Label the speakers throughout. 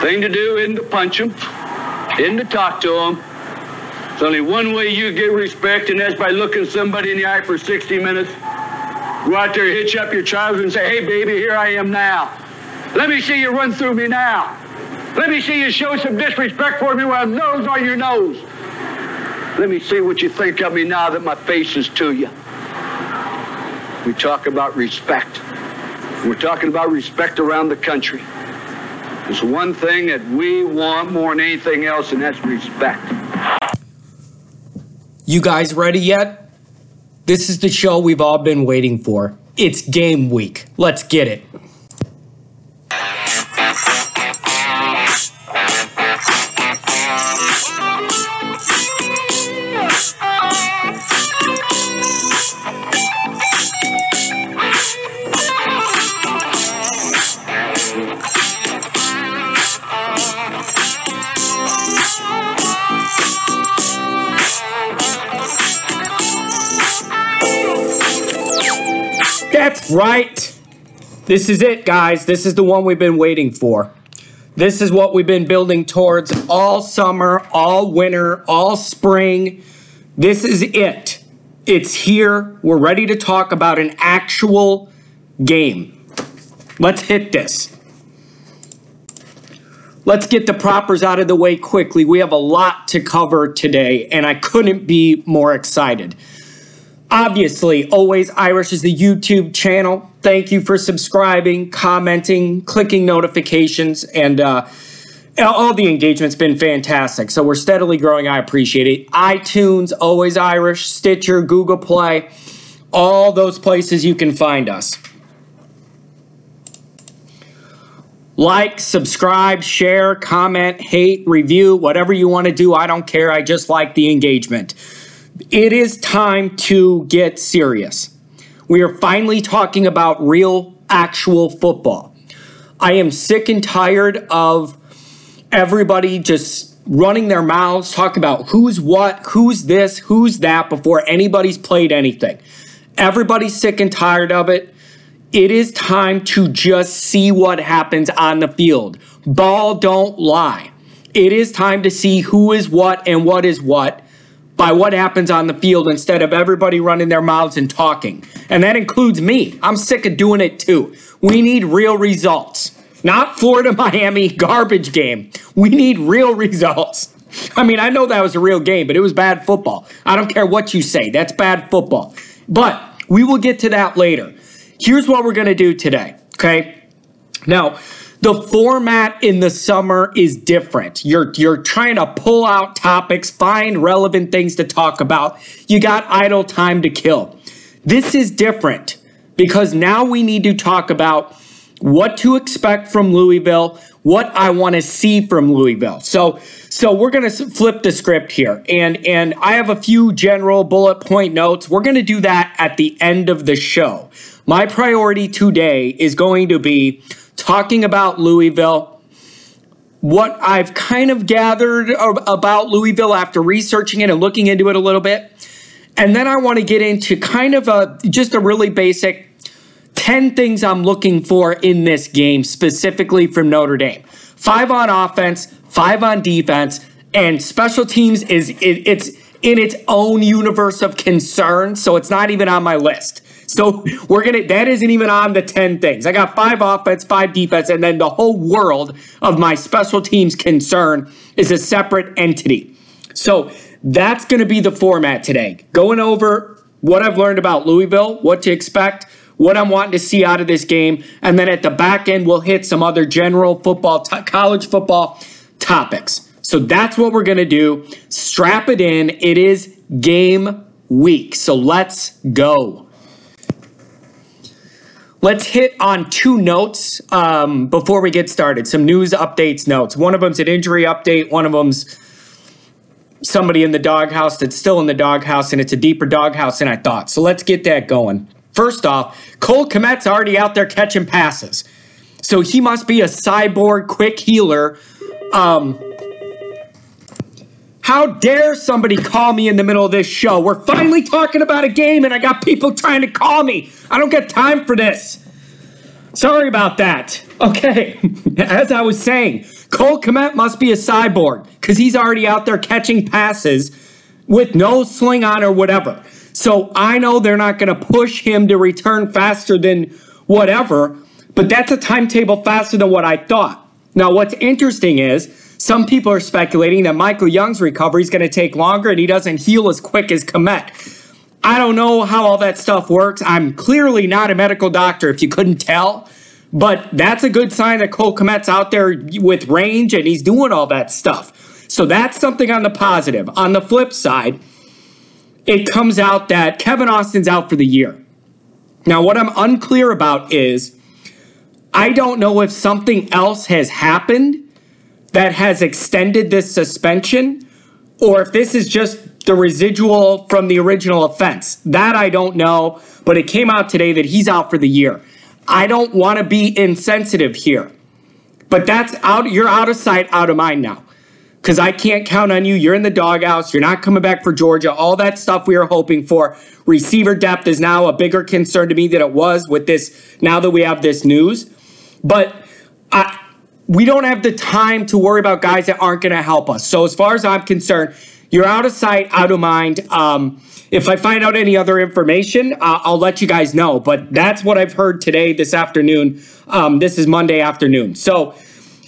Speaker 1: Thing to do isn't to punch them, isn't to talk to them. There's only one way you get respect, and that's by looking somebody in the eye for 60 minutes. Go out there, hitch up your trousers, and say, hey, baby, here I am now. Let me see you run through me now. Let me see you show some disrespect for me with a nose on your nose. Let me see what you think of me now that my face is to you. We talk about respect. We're talking about respect around the country. There's one thing that we want more than anything else, and that's respect.
Speaker 2: You guys ready yet? This is the show we've all been waiting for. It's game week. Let's get it. Right. This is it, guys. This is the one we've been waiting for. This is what we've been building towards all summer, all winter, all spring. This is it. It's here. We're ready to talk about an actual game. Let's hit this. Let's get the propers out of the way quickly. We have a lot to cover today, and I couldn't be more excited. Obviously, Always Irish is the YouTube channel. Thank you for subscribing, commenting, clicking notifications, and uh, all the engagement's been fantastic. So we're steadily growing. I appreciate it. iTunes, Always Irish, Stitcher, Google Play, all those places you can find us. Like, subscribe, share, comment, hate, review, whatever you want to do. I don't care. I just like the engagement it is time to get serious. We are finally talking about real, actual football. I am sick and tired of everybody just running their mouths, talking about who's what, who's this, who's that before anybody's played anything. Everybody's sick and tired of it. It is time to just see what happens on the field. Ball don't lie. It is time to see who is what and what is what by what happens on the field instead of everybody running their mouths and talking. And that includes me. I'm sick of doing it too. We need real results. Not Florida Miami garbage game. We need real results. I mean, I know that was a real game, but it was bad football. I don't care what you say. That's bad football. But we will get to that later. Here's what we're going to do today, okay? Now, the format in the summer is different. You're you're trying to pull out topics, find relevant things to talk about. You got idle time to kill. This is different because now we need to talk about what to expect from Louisville, what I want to see from Louisville. So so we're going to flip the script here and and I have a few general bullet point notes. We're going to do that at the end of the show. My priority today is going to be talking about Louisville, what I've kind of gathered about Louisville after researching it and looking into it a little bit. And then I want to get into kind of a just a really basic 10 things I'm looking for in this game, specifically from Notre Dame. Five on offense, five on defense, and special teams is it, it's in its own universe of concern, so it's not even on my list. So we're gonna that isn't even on the 10 things. I got five offense, five defense, and then the whole world of my special teams concern is a separate entity. So that's gonna be the format today. Going over what I've learned about Louisville, what to expect, what I'm wanting to see out of this game, and then at the back end we'll hit some other general football, t- college football topics. So that's what we're gonna do. Strap it in. It is game week. So let's go. Let's hit on two notes um, before we get started. Some news updates notes. One of them's an injury update. One of them's somebody in the doghouse that's still in the doghouse, and it's a deeper doghouse than I thought. So let's get that going. First off, Cole Kmet's already out there catching passes. So he must be a cyborg quick healer. Um, how dare somebody call me in the middle of this show? We're finally talking about a game and I got people trying to call me. I don't get time for this. Sorry about that. Okay, as I was saying, Cole Kmet must be a cyborg because he's already out there catching passes with no sling on or whatever. So I know they're not going to push him to return faster than whatever, but that's a timetable faster than what I thought. Now, what's interesting is some people are speculating that Michael Young's recovery is going to take longer and he doesn't heal as quick as Kmet. I don't know how all that stuff works. I'm clearly not a medical doctor, if you couldn't tell. But that's a good sign that Cole Kmet's out there with range and he's doing all that stuff. So that's something on the positive. On the flip side, it comes out that Kevin Austin's out for the year. Now, what I'm unclear about is I don't know if something else has happened that has extended this suspension or if this is just the residual from the original offense. That I don't know, but it came out today that he's out for the year. I don't want to be insensitive here. But that's out you're out of sight, out of mind now. Cuz I can't count on you. You're in the doghouse. You're not coming back for Georgia. All that stuff we were hoping for. Receiver depth is now a bigger concern to me than it was with this now that we have this news. But I we don't have the time to worry about guys that aren't going to help us. So as far as I'm concerned, you're out of sight, out of mind. Um, if I find out any other information, uh, I'll let you guys know. But that's what I've heard today, this afternoon. Um, this is Monday afternoon. So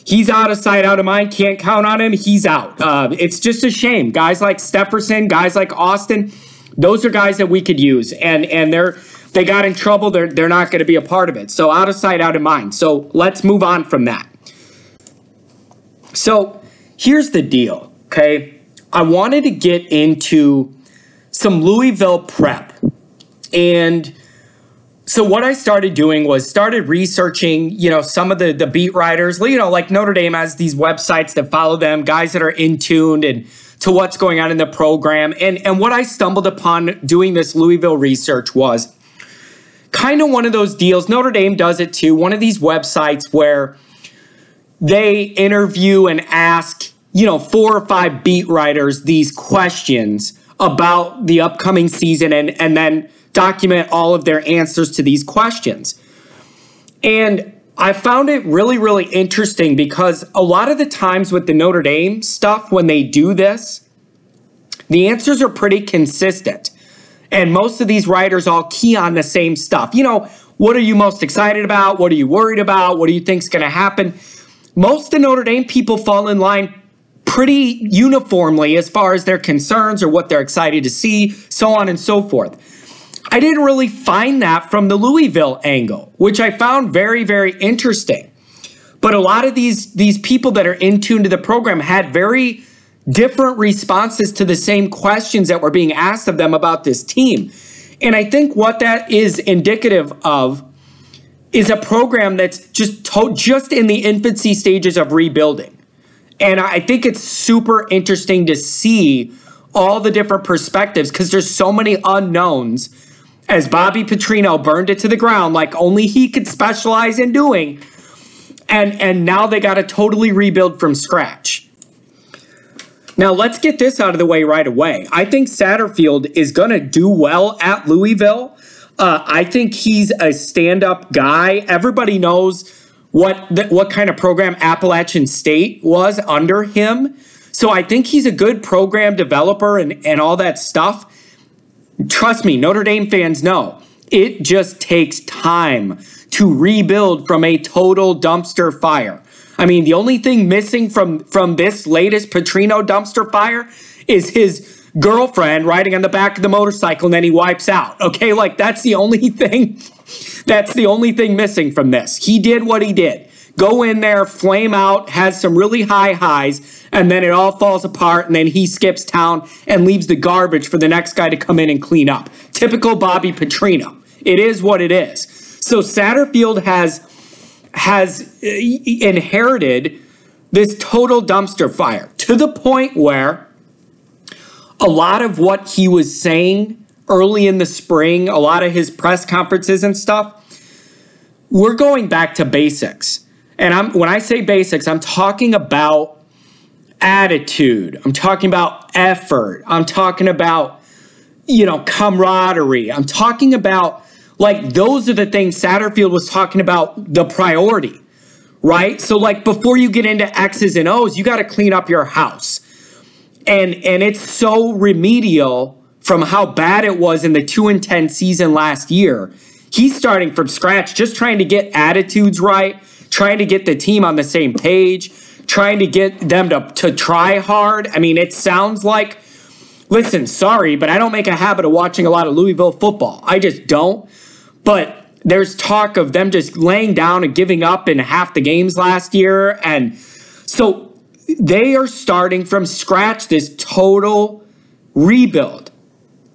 Speaker 2: he's out of sight, out of mind. Can't count on him. He's out. Uh, it's just a shame. Guys like Stepherson, guys like Austin, those are guys that we could use, and and they're they got in trouble. They're they're not going to be a part of it. So out of sight, out of mind. So let's move on from that. So here's the deal. Okay, I wanted to get into some Louisville prep. And so what I started doing was started researching, you know, some of the the beat writers, you know, like Notre Dame has these websites that follow them, guys that are in tuned and to what's going on in the program. And and what I stumbled upon doing this Louisville research was kind of one of those deals. Notre Dame does it too. One of these websites where they interview and ask, you know, four or five beat writers these questions about the upcoming season and, and then document all of their answers to these questions. And I found it really, really interesting because a lot of the times with the Notre Dame stuff, when they do this, the answers are pretty consistent. And most of these writers all key on the same stuff. You know, what are you most excited about? What are you worried about? What do you think's going to happen? Most of Notre Dame people fall in line pretty uniformly as far as their concerns or what they're excited to see, so on and so forth. I didn't really find that from the Louisville angle, which I found very, very interesting. But a lot of these these people that are in tune to the program had very different responses to the same questions that were being asked of them about this team. And I think what that is indicative of is a program that's just to- just in the infancy stages of rebuilding. And I think it's super interesting to see all the different perspectives because there's so many unknowns as Bobby Petrino burned it to the ground like only he could specialize in doing. And and now they got to totally rebuild from scratch. Now let's get this out of the way right away. I think Satterfield is going to do well at Louisville. Uh, I think he's a stand-up guy. Everybody knows what the, what kind of program Appalachian State was under him. So I think he's a good program developer and, and all that stuff. Trust me, Notre Dame fans know it just takes time to rebuild from a total dumpster fire. I mean, the only thing missing from from this latest Petrino dumpster fire is his girlfriend riding on the back of the motorcycle and then he wipes out. Okay, like that's the only thing that's the only thing missing from this. He did what he did. Go in there, flame out, has some really high highs, and then it all falls apart, and then he skips town and leaves the garbage for the next guy to come in and clean up. Typical Bobby Petrino. It is what it is. So Satterfield has has uh, inherited this total dumpster fire to the point where a lot of what he was saying early in the spring, a lot of his press conferences and stuff, we're going back to basics. And I'm when I say basics, I'm talking about attitude. I'm talking about effort. I'm talking about you know, camaraderie. I'm talking about Like those are the things Satterfield was talking about the priority, right? So like before you get into X's and O's, you got to clean up your house. And and it's so remedial from how bad it was in the 2 and 10 season last year. He's starting from scratch just trying to get attitudes right, trying to get the team on the same page, trying to get them to to try hard. I mean, it sounds like listen, sorry, but I don't make a habit of watching a lot of Louisville football. I just don't. But there's talk of them just laying down and giving up in half the games last year. And so they are starting from scratch this total rebuild.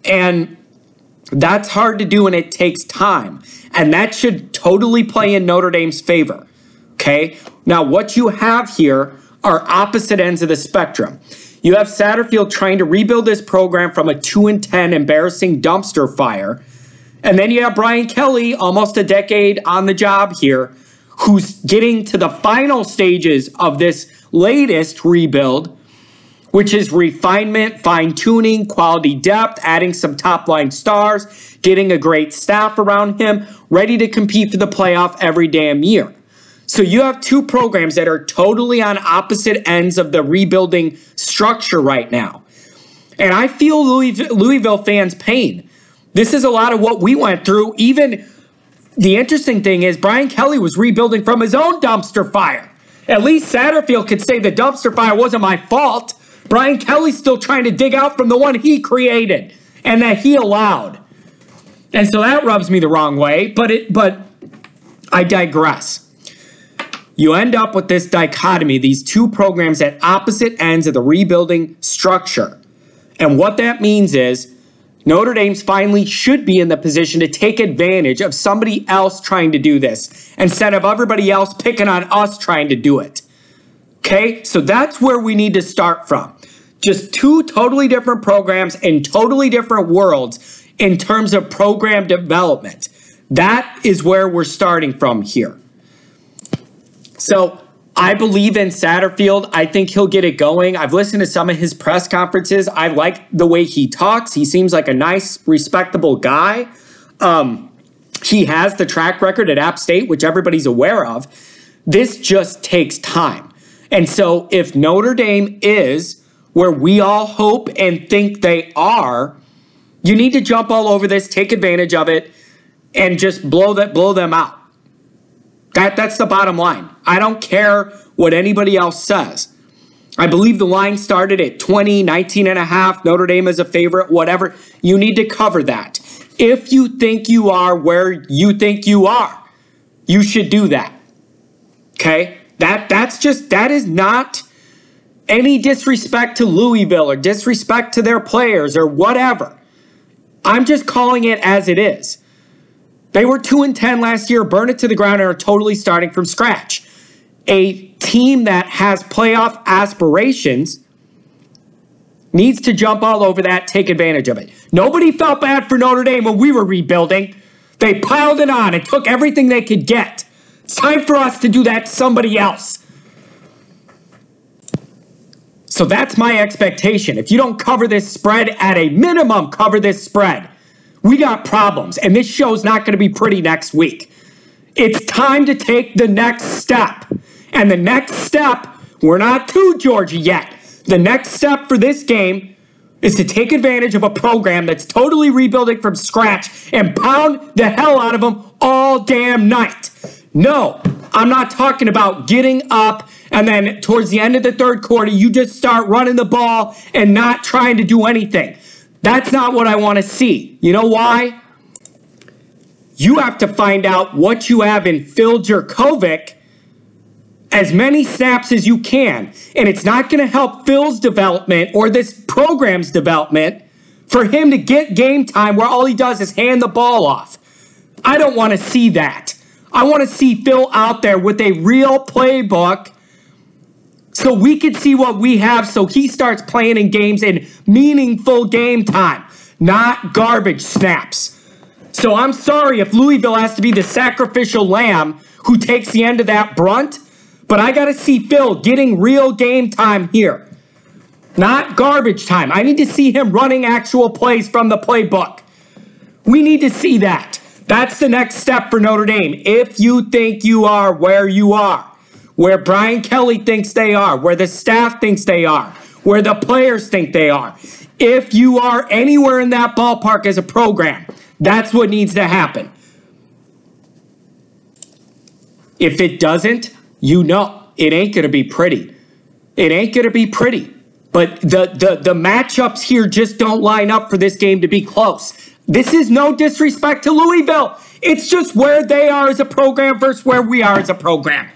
Speaker 2: And that's hard to do and it takes time. And that should totally play in Notre Dame's favor. Okay. Now, what you have here are opposite ends of the spectrum. You have Satterfield trying to rebuild this program from a 2 and 10 embarrassing dumpster fire. And then you have Brian Kelly, almost a decade on the job here, who's getting to the final stages of this latest rebuild, which is refinement, fine tuning, quality depth, adding some top line stars, getting a great staff around him, ready to compete for the playoff every damn year. So you have two programs that are totally on opposite ends of the rebuilding structure right now. And I feel Louisville, fans' pain. This is a lot of what we went through. Even the interesting thing is, Brian Kelly was rebuilding from his own dumpster fire. At least Satterfield could say the dumpster fire wasn't my fault. Brian Kelly's still trying to dig out from the one he created and that he allowed. And so that rubs me the wrong way, but it but I digress you end up with this dichotomy, these two programs at opposite ends of the rebuilding structure. And what that means is Notre Dame's finally should be in the position to take advantage of somebody else trying to do this instead of everybody else picking on us trying to do it. Okay, so that's where we need to start from. Just two totally different programs in totally different worlds in terms of program development. That is where we're starting from here. So I believe in Satterfield. I think he'll get it going. I've listened to some of his press conferences. I like the way he talks. He seems like a nice, respectable guy. Um, he has the track record at App State, which everybody's aware of. This just takes time. And so if Notre Dame is where we all hope and think they are, you need to jump all over this, take advantage of it, and just blow that blow them out. That, that's the bottom line. I don't care what anybody else says. I believe the line started at 20, 19 and a half. Notre Dame is a favorite, whatever. You need to cover that. If you think you are where you think you are, you should do that. Okay? That that's just that is not any disrespect to Louisville or disrespect to their players or whatever. I'm just calling it as it is. They were 2 and 10 last year, burn it to the ground, and are totally starting from scratch. A team that has playoff aspirations needs to jump all over that, take advantage of it. Nobody felt bad for Notre Dame when we were rebuilding. They piled it on and took everything they could get. It's time for us to do that to somebody else. So that's my expectation. If you don't cover this spread, at a minimum, cover this spread. We got problems, and this show's not going to be pretty next week. It's time to take the next step. And the next step, we're not to Georgia yet. The next step for this game is to take advantage of a program that's totally rebuilding from scratch and pound the hell out of them all damn night. No, I'm not talking about getting up and then towards the end of the third quarter, you just start running the ball and not trying to do anything. That's not what I want to see. You know why? You have to find out what you have in Phil Jurkovec as many snaps as you can. And it's not going to help Phil's development or this program's development for him to get game time where all he does is hand the ball off. I don't want to see that. I want to see Phil out there with a real playbook so we can see what we have so he starts playing in games in meaningful game time, not garbage snaps. So I'm sorry if Louisville has to be the sacrificial lamb who takes the end of that brunt, but I got to see Phil getting real game time here. Not garbage time. I need to see him running actual plays from the playbook. We need to see that. That's the next step for Notre Dame. If you think you are where you are, where Brian Kelly thinks they are, where the staff thinks they are, where the players think they are, if you are anywhere in that ballpark as a program, that's what needs to happen. If it doesn't, you know it ain't going to be pretty. It ain't going to be pretty. But the, the, the matchups here just don't line up for this game to be close. This is no disrespect to Louisville. It's just where they are as a program versus where we are as a program.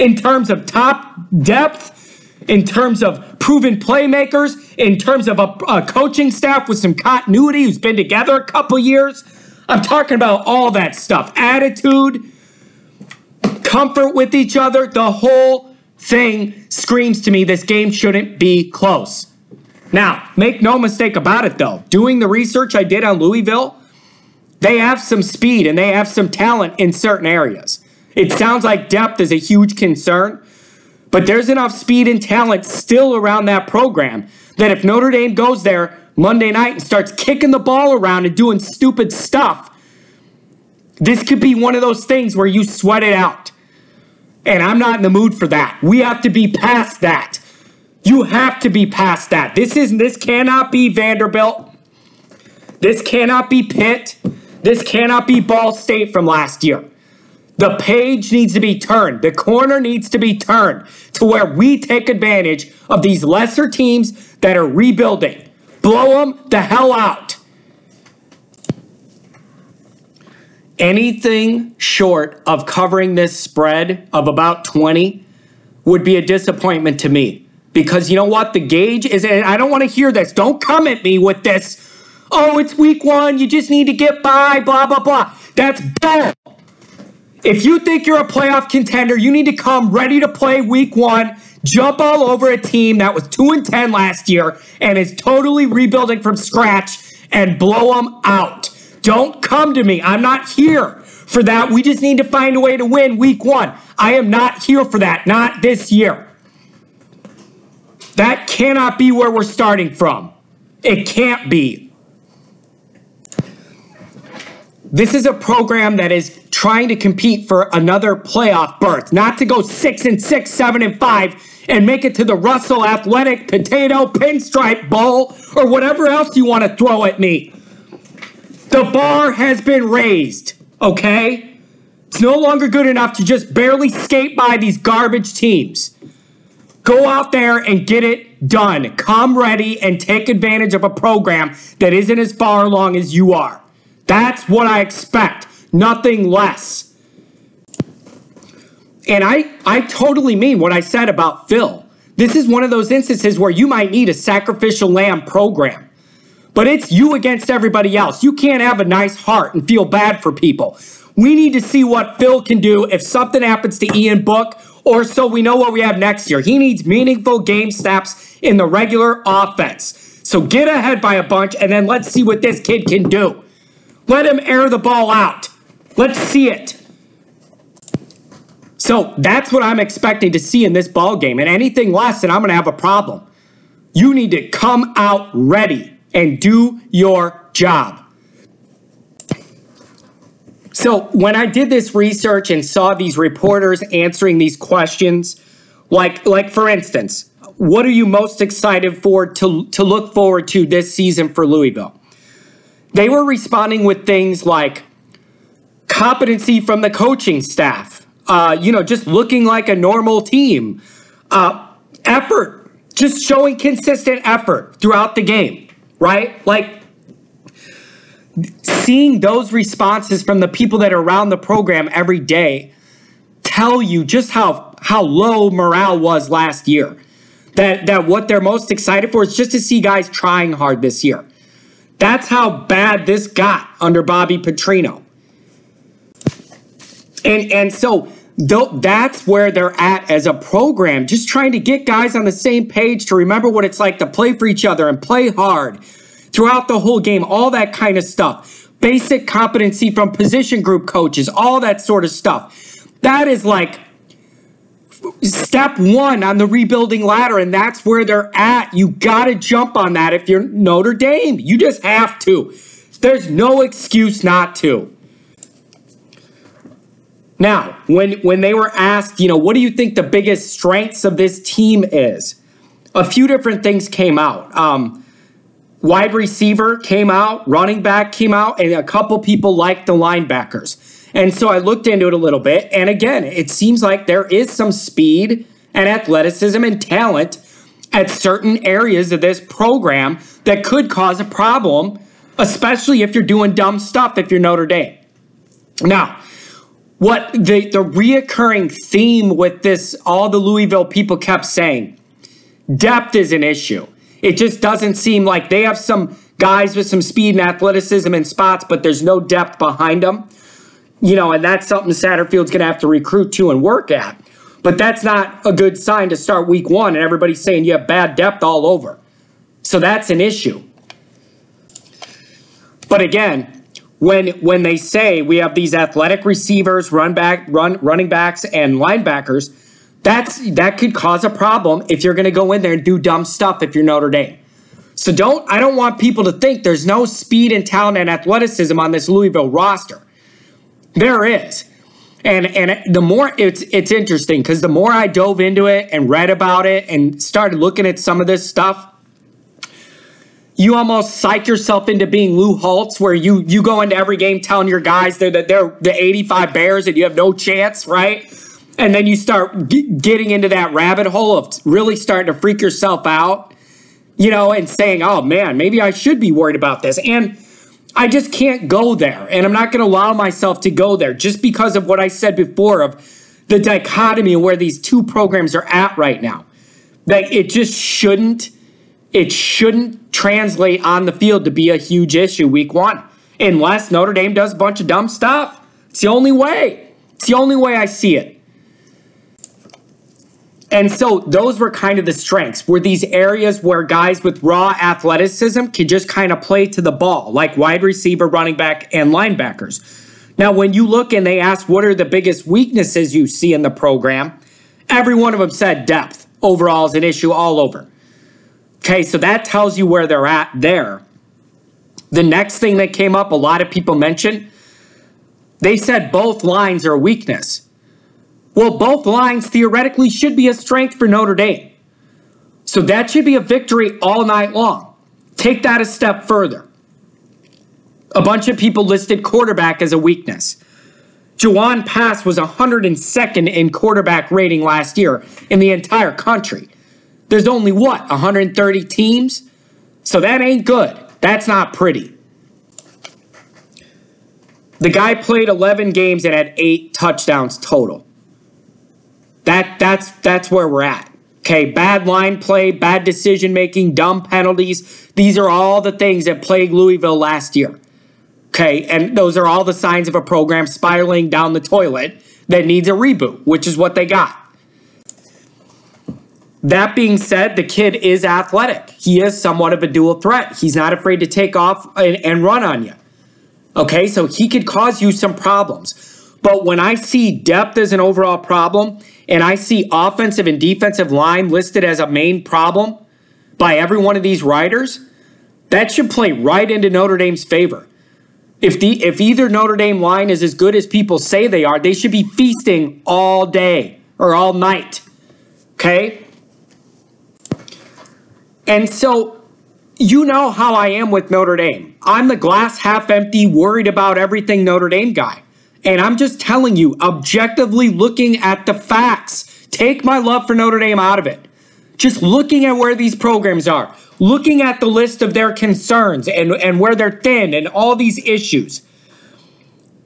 Speaker 2: In terms of top depth, in terms of proven playmakers, in terms of a, a coaching staff with some continuity who's been together a couple years. I'm talking about all that stuff. Attitude, comfort with each other, the whole thing screams to me this game shouldn't be close. Now, make no mistake about it though, doing the research I did on Louisville, they have some speed and they have some talent in certain areas. It sounds like depth is a huge concern, but there's enough speed and talent still around that program that if Notre Dame goes there Monday night and starts kicking the ball around and doing stupid stuff, this could be one of those things where you sweat it out. And I'm not in the mood for that. We have to be past that. You have to be past that. This is this cannot be Vanderbilt. This cannot be Pitt. This cannot be Ball State from last year. The page needs to be turned. The corner needs to be turned to where we take advantage of these lesser teams that are rebuilding. Blow them the hell out. Anything short of covering this spread of about 20 would be a disappointment to me. Because you know what? The gauge is, and I don't want to hear this. Don't come at me with this. Oh, it's week one. You just need to get by, blah, blah, blah. That's bull. If you think you're a playoff contender, you need to come ready to play week one, jump all over a team that was 2 and 10 last year and is totally rebuilding from scratch and blow them out. Don't come to me. I'm not here for that. We just need to find a way to win week one. I am not here for that. Not this year. That cannot be where we're starting from. It can't be. This is a program that is trying to compete for another playoff berth, not to go six and six, seven and five, and make it to the Russell Athletic Potato Pinstripe Bowl or whatever else you want to throw at me. The bar has been raised, okay? It's no longer good enough to just barely skate by these garbage teams. Go out there and get it done. Come ready and take advantage of a program that isn't as far along as you are. That's what I expect nothing less. And I, I totally mean what I said about Phil. This is one of those instances where you might need a sacrificial lamb program. But it's you against everybody else. You can't have a nice heart and feel bad for people. We need to see what Phil can do if something happens to Ian Book, or so we know what we have next year. He needs meaningful game snaps in the regular offense. So get ahead by a bunch, and then let's see what this kid can do. Let him air the ball out. Let's see it. So that's what I'm expecting to see in this ball game. And anything less, and I'm going to have a problem. You need to come out ready and do your job. So when I did this research and saw these reporters answering these questions, like like for instance, what are you most excited for to to look forward to this season for Louisville? They were responding with things like competency from the coaching staff, uh, you know, just looking like a normal team, uh, effort, just showing consistent effort throughout the game, right? Like seeing those responses from the people that are around the program every day tell you just how how low morale was last year. That that what they're most excited for is just to see guys trying hard this year. That's how bad this got under Bobby Petrino. And and so that's where they're at as a program, just trying to get guys on the same page to remember what it's like to play for each other and play hard throughout the whole game, all that kind of stuff. Basic competency from position group coaches, all that sort of stuff. That is like step one on the rebuilding ladder, and that's where they're at. You got to jump on that if you're Notre Dame. You just have to. There's no excuse not to. Now, when when they were asked, you know, what do you think the biggest strengths of this team is? A few different things came out. Um, wide receiver came out, running back came out, and a couple people liked the linebackers. And so I looked into it a little bit, and again, it seems like there is some speed and athleticism and talent at certain areas of this program that could cause a problem, especially if you're doing dumb stuff if you're Notre Dame. Now, what the, the reoccurring theme with this, all the Louisville people kept saying, depth is an issue. It just doesn't seem like they have some guys with some speed and athleticism in spots, but there's no depth behind them. You know, and that's something Satterfield's going to have to recruit to and work at. But that's not a good sign to start week one and everybody's saying you have bad depth all over. So that's an issue. But again, when when they say we have these athletic receivers, run back, run running backs, and linebackers, that's that could cause a problem if you're going to go in there and do dumb stuff if you're Notre Dame. So don't I don't want people to think there's no speed and talent and athleticism on this Louisville roster. There is. And and the more it's it's interesting because the more I dove into it and read about it and started looking at some of this stuff, you almost psych yourself into being Lou Holtz, where you you go into every game telling your guys they're they're the 85 Bears and you have no chance, right? And then you start g- getting into that rabbit hole of really starting to freak yourself out, you know, and saying, "Oh man, maybe I should be worried about this." And I just can't go there, and I'm not going to allow myself to go there just because of what I said before of the dichotomy of where these two programs are at right now. That it just shouldn't it shouldn't translate on the field to be a huge issue week one unless Notre Dame does a bunch of dumb stuff. It's the only way. It's the only way I see it. And so those were kind of the strengths, were these areas where guys with raw athleticism could just kind of play to the ball, like wide receiver, running back, and linebackers. Now, when you look and they ask what are the biggest weaknesses you see in the program, every one of them said depth overall is an issue all over. Okay, so that tells you where they're at there. The next thing that came up, a lot of people mentioned, they said both lines are a weakness. Well, both lines theoretically should be a strength for Notre Dame. So that should be a victory all night long. Take that a step further. A bunch of people listed quarterback as a weakness. Jawon Pass was 102nd in quarterback rating last year in the entire country. There's only what, 130 teams? So that ain't good. That's not pretty. The guy played 11 games and had 8 touchdowns total. That that's that's where we're at. Okay, bad line play, bad decision making, dumb penalties. These are all the things that plagued Louisville last year. Okay, and those are all the signs of a program spiraling down the toilet that needs a reboot, which is what they got. That being said, the kid is athletic. He is somewhat of a dual threat. He's not afraid to take off and, and run on you. Okay, so he could cause you some problems. But when I see depth as an overall problem, and I see offensive and defensive line listed as a main problem by every one of these writers, that should play right into Notre Dame's favor. If the if either Notre Dame line is as good as people say they are, they should be feasting all day or all night. Okay? And so you know how I am with Notre Dame. I'm the glass half empty, worried about everything Notre Dame guy. And I'm just telling you, objectively looking at the facts, take my love for Notre Dame out of it. Just looking at where these programs are, looking at the list of their concerns and, and where they're thin and all these issues.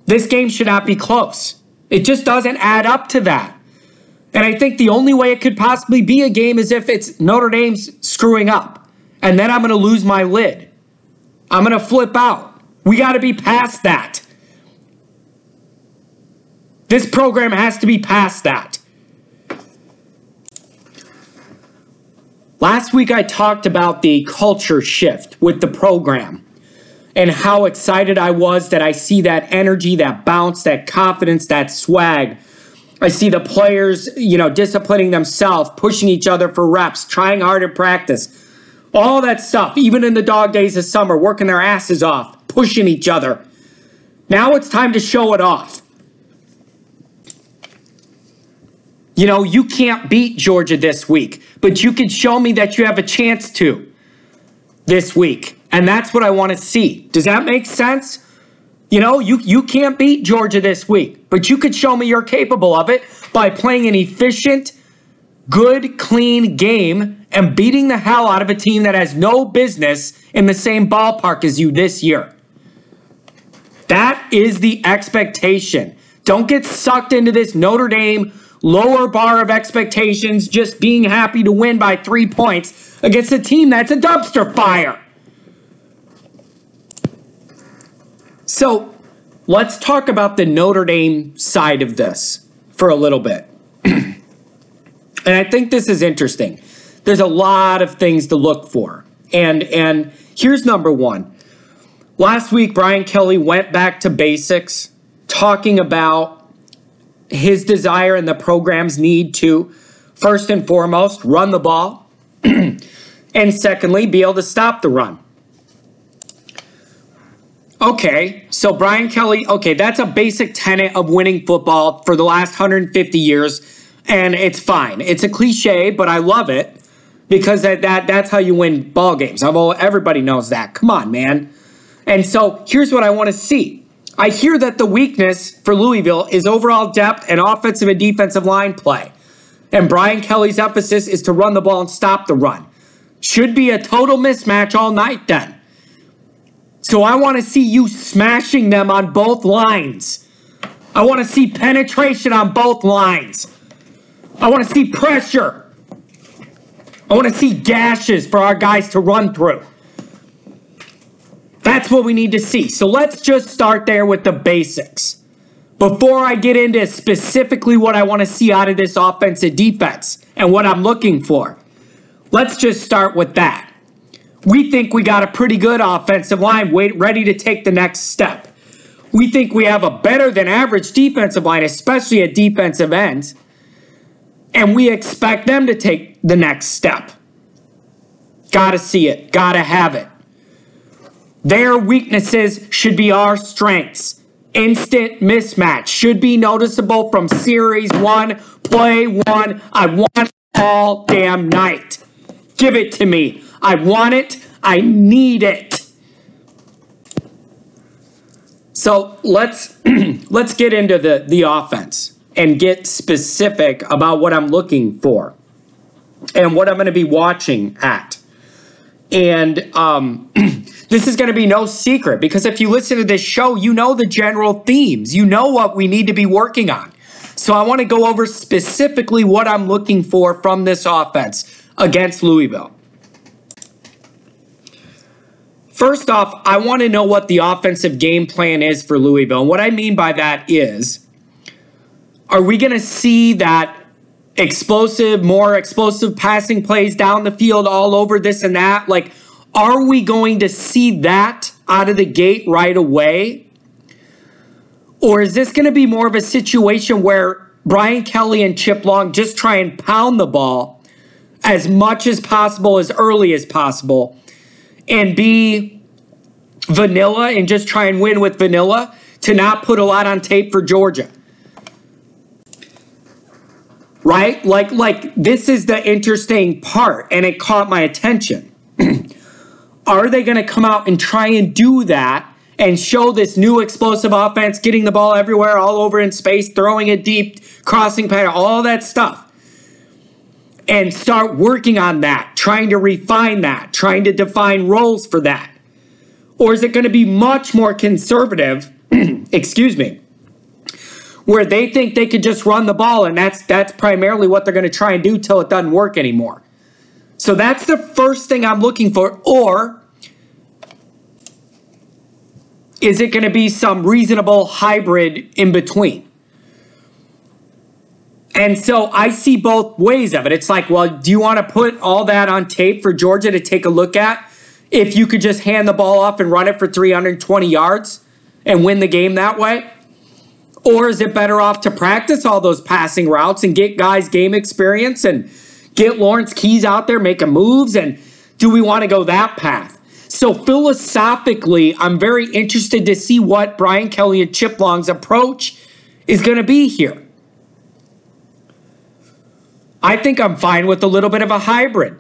Speaker 2: This game should not be close. It just doesn't add up to that. And I think the only way it could possibly be a game is if it's Notre Dame's screwing up. And then I'm going to lose my lid. I'm going to flip out. We got to be past that. This program has to be past that. Last week, I talked about the culture shift with the program and how excited I was that I see that energy, that bounce, that confidence, that swag I see the players, you know, disciplining themselves, pushing each other for reps, trying hard at practice. All that stuff, even in the dog days of summer, working their asses off, pushing each other. Now it's time to show it off. You know, you can't beat Georgia this week, but you can show me that you have a chance to this week. And that's what I want to see. Does that make sense? You know, you, you can't beat Georgia this week, but you could show me you're capable of it by playing an efficient, good, clean game and beating the hell out of a team that has no business in the same ballpark as you this year. That is the expectation. Don't get sucked into this Notre Dame lower bar of expectations, just being happy to win by three points against a team that's a dumpster fire. So let's talk about the Notre Dame side of this for a little bit. and I think this is interesting. There's a lot of things to look for. And and here's number 1. Last week Brian Kelly went back to basics talking about his desire and the program's need to, first and foremost, run the ball, and secondly, be able to stop the run. Okay, so Brian Kelly, okay, that's a basic tenet of winning football for the last 150 years, and it's fine. It's a cliche, but I love it because that, that that's how you win ball games. Everybody knows that. Come on, man. And so here's what I want to see. I hear that the weakness for Louisville is overall depth and offensive and defensive line play. And Brian Kelly's emphasis is to run the ball and stop the run. Should be a total mismatch all night then. So I want to see you smashing them on both lines. I want to see penetration on both lines. I want to see pressure. I want to see gashes for our guys to run through. That's what we need to see. So let's just start there with the basics. Before I get into specifically what I want to see out of this offensive defense and what I'm looking for, let's just start with that. We think we got a pretty good offensive line wait, ready to take the next step. We think we have a better than average defensive line, especially at defensive ends. And we expect them to take the next step. Gotta see it, gotta have it. Their weaknesses should be our strengths. Instant mismatch should be noticeable from series one, play one. I want all damn night. Give it to me. I want it. I need it. So let's let's get into the, the offense and get specific about what I'm looking for and what I'm going to be watching at. And um, this is going to be no secret because if you listen to this show, you know the general themes. You know what we need to be working on. So I want to go over specifically what I'm looking for from this offense against Louisville. First off, I want to know what the offensive game plan is for Louisville. And what I mean by that is, are we going to see that explosive, more explosive passing plays down the field all over this and that? Like, are we going to see that out of the gate right away? Or is this going to be more of a situation where Brian Kelly and Chip Long just try and pound the ball as much as possible, as early as possible, and be vanilla and just try and win with vanilla to not put a lot on tape for Georgia? right? Like, like this is the interesting part, and it caught my attention. Are they going to come out and try and do that and show this new explosive offense, getting the ball everywhere, all over in space, throwing it deep, crossing pattern, all that stuff? And start working on that, trying to refine that, trying to define roles for that? Or is it going to be much more conservative? excuse me where they think they could just run the ball and that's that's primarily what they're going to try and do till it doesn't work anymore. So that's the first thing I'm looking for or is it going to be some reasonable hybrid in between? And so I see both ways of it. It's like, well, do you want to put all that on tape for Georgia to take a look at? If you could just hand the ball off and run it for 320 yards and win the game that way? Or is it better off to practice all those passing routes and get guys game experience and get Lawrence Keys out there making moves? And do we want to go that path? So philosophically, I'm very interested to see what Brian Kelly and Chip Long's approach is going to be here. I think I'm fine with a little bit of a hybrid.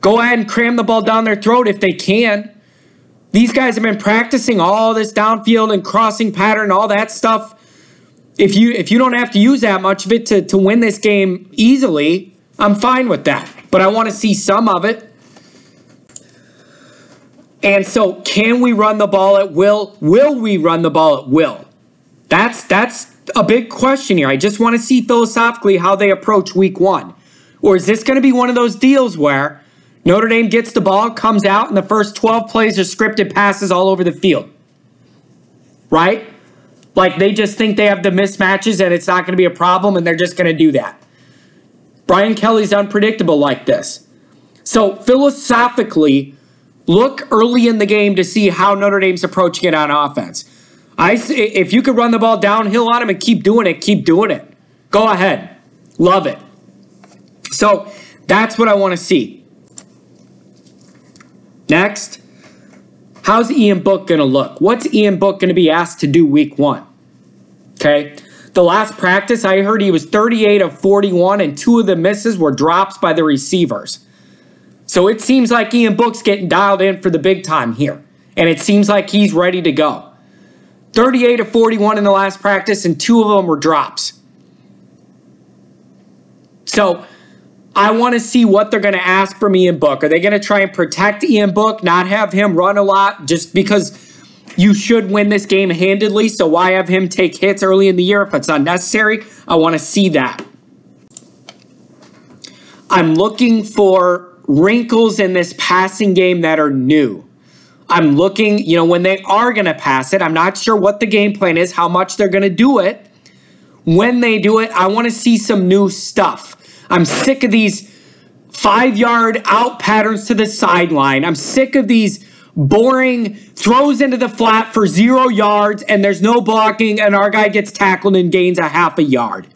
Speaker 2: Go ahead and cram the ball down their throat if they can. These guys have been practicing all this downfield and crossing pattern, all that stuff. If you if you don't have to use that much of it to, to win this game easily, I'm fine with that. But I want to see some of it. And so, can we run the ball at will? Will we run the ball at will? That's that's a big question here. I just want to see philosophically how they approach week one. Or is this going to be one of those deals where Notre Dame gets the ball, comes out, and the first 12 plays are scripted passes all over the field? Right? Like they just think they have the mismatches and it's not going to be a problem and they're just going to do that. Brian Kelly's unpredictable like this. So philosophically, look early in the game to see how Notre Dame's approaching it on offense. I if you could run the ball downhill on him and keep doing it, keep doing it. Go ahead. Love it. So that's what I want to see. Next, how's Ian Book going to look? What's Ian Book going to be asked to do week one? Okay. The last practice, I heard he was 38 of 41, and two of the misses were drops by the receivers. So it seems like Ian Book's getting dialed in for the big time here. And it seems like he's ready to go. 38 of 41 in the last practice, and two of them were drops. So I want to see what they're going to ask from Ian Book. Are they going to try and protect Ian Book, not have him run a lot just because you should win this game handedly? So why have him take hits early in the year if it's unnecessary? I want to see that. I'm looking for wrinkles in this passing game that are new. I'm looking, you know, when they are going to pass it, I'm not sure what the game plan is, how much they're going to do it. When they do it, I want to see some new stuff. I'm sick of these five yard out patterns to the sideline. I'm sick of these boring throws into the flat for zero yards and there's no blocking and our guy gets tackled and gains a half a yard.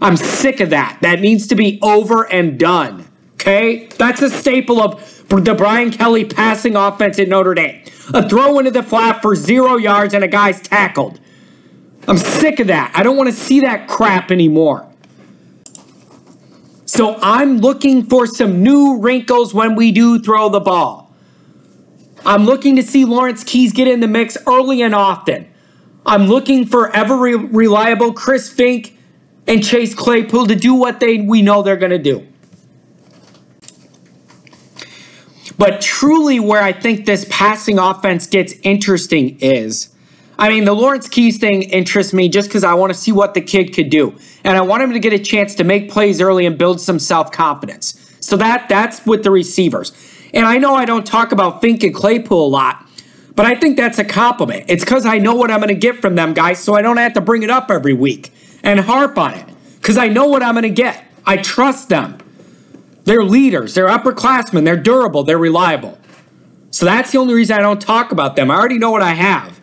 Speaker 2: I'm sick of that. That needs to be over and done. Okay? That's a staple of the Brian Kelly passing offense at Notre Dame. A throw into the flat for zero yards and a guy's tackled. I'm sick of that. I don't want to see that crap anymore. So I'm looking for some new wrinkles when we do throw the ball. I'm looking to see Lawrence Keys get in the mix early and often. I'm looking for ever re- reliable Chris Fink and Chase Claypool to do what they we know they're going to do. But truly, where I think this passing offense gets interesting is I mean, the Lawrence Keys thing interests me just because I want to see what the kid could do. And I want him to get a chance to make plays early and build some self confidence. So that that's with the receivers. And I know I don't talk about Fink and Claypool a lot, but I think that's a compliment. It's because I know what I'm going to get from them guys, so I don't have to bring it up every week and harp on it. Because I know what I'm going to get. I trust them. They're leaders, they're upperclassmen, they're durable, they're reliable. So that's the only reason I don't talk about them. I already know what I have.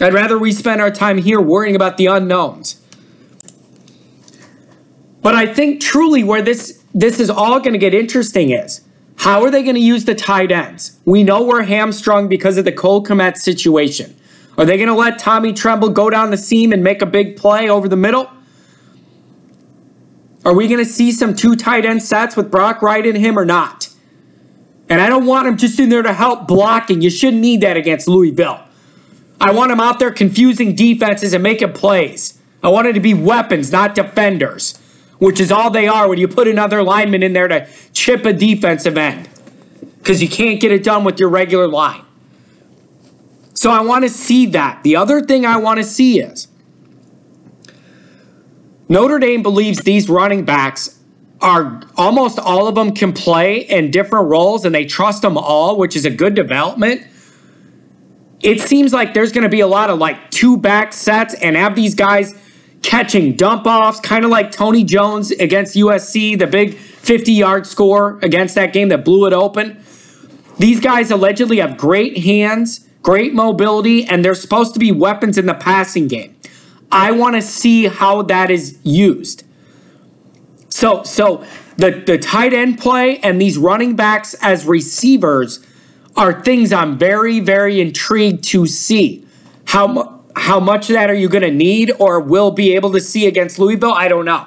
Speaker 2: I'd rather we spend our time here worrying about the unknowns. But I think truly where this this is all going to get interesting is how are they going to use the tight ends? We know we're hamstrung because of the Cole Kmet situation. Are they going to let Tommy Tremble go down the seam and make a big play over the middle? Are we going to see some two tight end sets with Brock Wright in him or not? And I don't want him just in there to help blocking. You shouldn't need that against Louisville. I want him out there confusing defenses and making plays. I want it to be weapons, not defenders, which is all they are when you put another lineman in there to chip a defensive end because you can't get it done with your regular line. So I want to see that. The other thing I want to see is Notre Dame believes these running backs are almost all of them can play in different roles and they trust them all, which is a good development. It seems like there's going to be a lot of like two back sets and have these guys catching dump offs, kind of like Tony Jones against USC, the big 50 yard score against that game that blew it open. These guys allegedly have great hands, great mobility, and they're supposed to be weapons in the passing game. I want to see how that is used. So, so the, the tight end play and these running backs as receivers are things I'm very, very intrigued to see. How, how much of that are you going to need or will be able to see against Louisville? I don't know.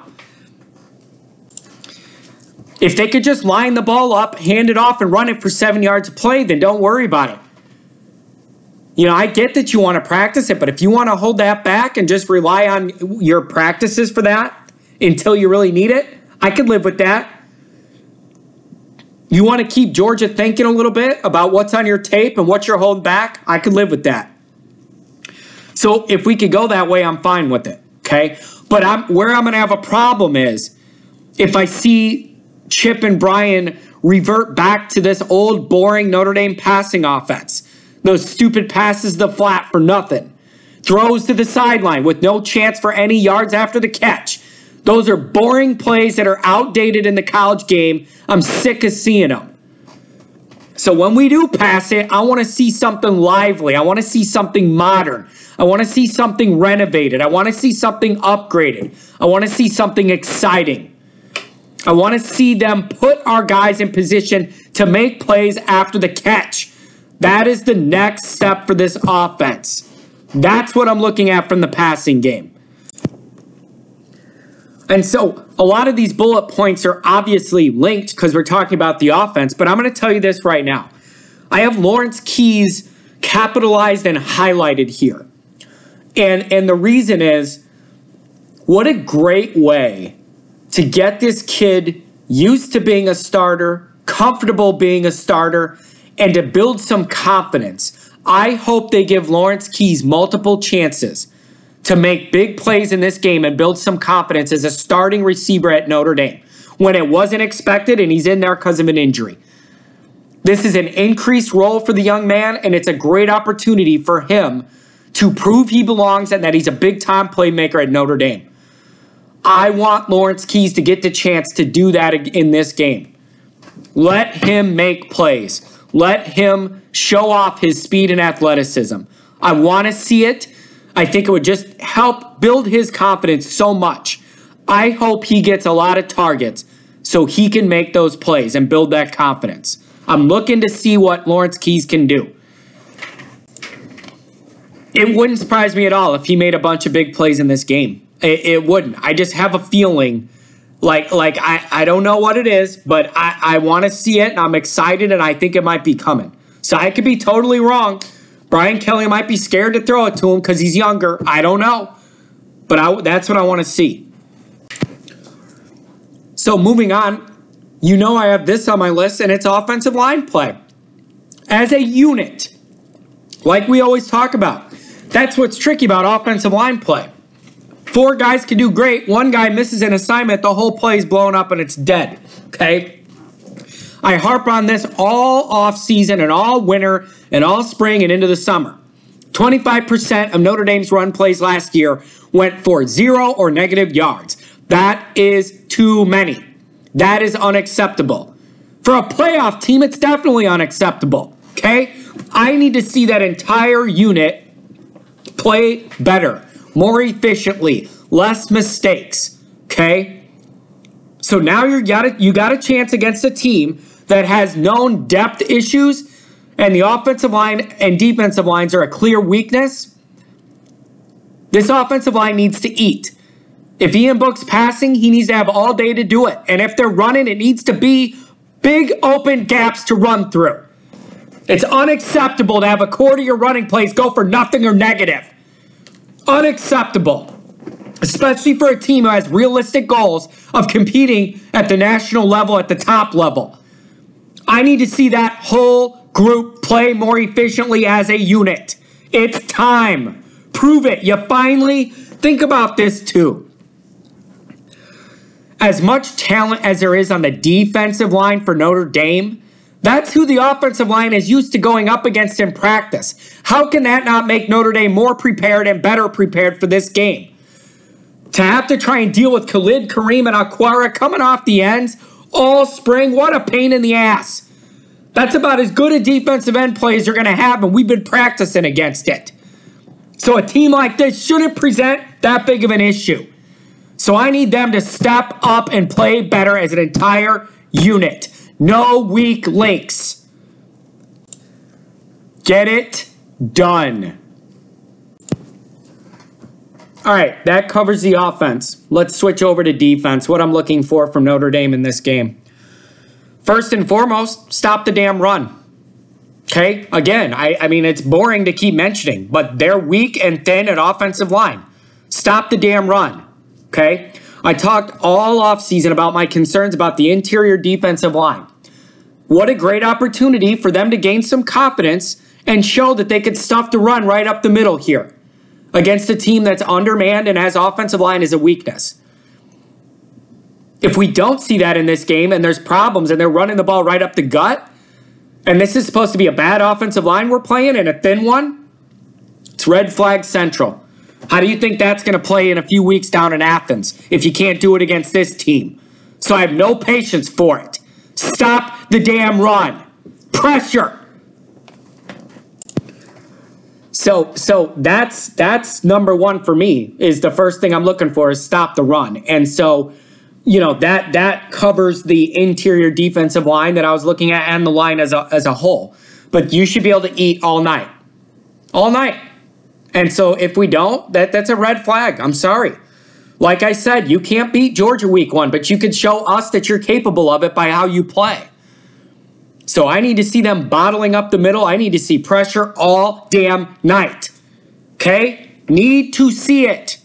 Speaker 2: If they could just line the ball up, hand it off, and run it for seven yards of play, then don't worry about it. You know, I get that you want to practice it, but if you want to hold that back and just rely on your practices for that until you really need it, I could live with that. You want to keep Georgia thinking a little bit about what's on your tape and what you're holding back? I could live with that. So if we could go that way, I'm fine with it. Okay. But I'm where I'm gonna have a problem is if I see Chip and Brian revert back to this old boring Notre Dame passing offense. Those stupid passes the flat for nothing. Throws to the sideline with no chance for any yards after the catch. Those are boring plays that are outdated in the college game. I'm sick of seeing them. So when we do pass it, I want to see something lively. I want to see something modern. I want to see something renovated. I want to see something upgraded. I want to see something exciting. I want to see them put our guys in position to make plays after the catch. That is the next step for this offense. That's what I'm looking at from the passing game. And so a lot of these bullet points are obviously linked because we're talking about the offense, but I'm going to tell you this right now. I have Lawrence Keys capitalized and highlighted here. And and the reason is what a great way to get this kid used to being a starter, comfortable being a starter, and to build some confidence. I hope they give Lawrence Keys multiple chances to make big plays in this game and build some confidence as a starting receiver at Notre Dame when it wasn't expected and he's in there because of an injury. This is an increased role for the young man, and it's a great opportunity for him to prove he belongs and that he's a big time playmaker at Notre Dame. I want Lawrence Keys to get the chance to do that in this game. Let him make plays. Let him show off his speed and athleticism. I want to see it. I think it would just help build his confidence so much. I hope he gets a lot of targets so he can make those plays and build that confidence. I'm looking to see what Lawrence Keys can do. It wouldn't surprise me at all if he made a bunch of big plays in this game. It, it wouldn't. I just have a feeling like like I, I don't know what it is, but I, I want to see it and I'm excited and I think it might be coming. So I could be totally wrong. Brian Kelly might be scared to throw it to him because he's younger. I don't know. But I, that's what I want to see. So moving on, you know I have this on my list, and it's offensive line play. As a unit, like we always talk about, that's what's tricky about offensive line play. Four guys can do great. One guy misses an assignment, the whole play is blown up and it's dead. Okay? I harp on this all off season and all winter and all spring and into the summer. 25% of Notre Dame's run plays last year went for zero or negative yards. That is too many. That is unacceptable. For a playoff team, it's definitely unacceptable. Okay? I need to see that entire unit play better, more efficiently, less mistakes. Okay? So now you got a, you got a chance against a team that has known depth issues and the offensive line and defensive lines are a clear weakness. This offensive line needs to eat. If Ian Book's passing, he needs to have all day to do it. And if they're running, it needs to be big open gaps to run through. It's unacceptable to have a quarter of your running plays go for nothing or negative. Unacceptable. Especially for a team who has realistic goals of competing at the national level, at the top level. I need to see that whole group play more efficiently as a unit. It's time. Prove it. You finally think about this too. As much talent as there is on the defensive line for Notre Dame, that's who the offensive line is used to going up against in practice. How can that not make Notre Dame more prepared and better prepared for this game? To have to try and deal with Khalid Kareem and Okwara coming off the ends all spring, what a pain in the ass. That's about as good a defensive end play as you're going to have, and we've been practicing against it. So a team like this shouldn't present that big of an issue. So I need them to step up and play better as an entire unit. No weak links. Get it done. All right, that covers the offense. Let's switch over to defense. What I'm looking for from Notre Dame in this game. First and foremost, stop the damn run. Okay, again, I, I mean, it's boring to keep mentioning, but they're weak and thin at offensive line. Stop the damn run. Okay, I talked all offseason about my concerns about the interior defensive line. What a great opportunity for them to gain some confidence and show that they could stuff the run right up the middle here against a team that's undermanned and has offensive line as a weakness. If we don't see that in this game and there's problems and they're running the ball right up the gut, and this is supposed to be a bad offensive line we're playing and a thin one, it's red flag central. How do you think that's going to play in a few weeks down in Athens if you can't do it against this team? So I have no patience for it. Stop the damn run. Pressure. So so that's that's number 1 for me is the first thing I'm looking for is stop the run. And so you know that that covers the interior defensive line that I was looking at and the line as a as a whole. But you should be able to eat all night. All night. And so if we don't, that that's a red flag. I'm sorry. Like I said, you can't beat Georgia week 1, but you could show us that you're capable of it by how you play. So I need to see them bottling up the middle. I need to see pressure all damn night. Okay? Need to see it.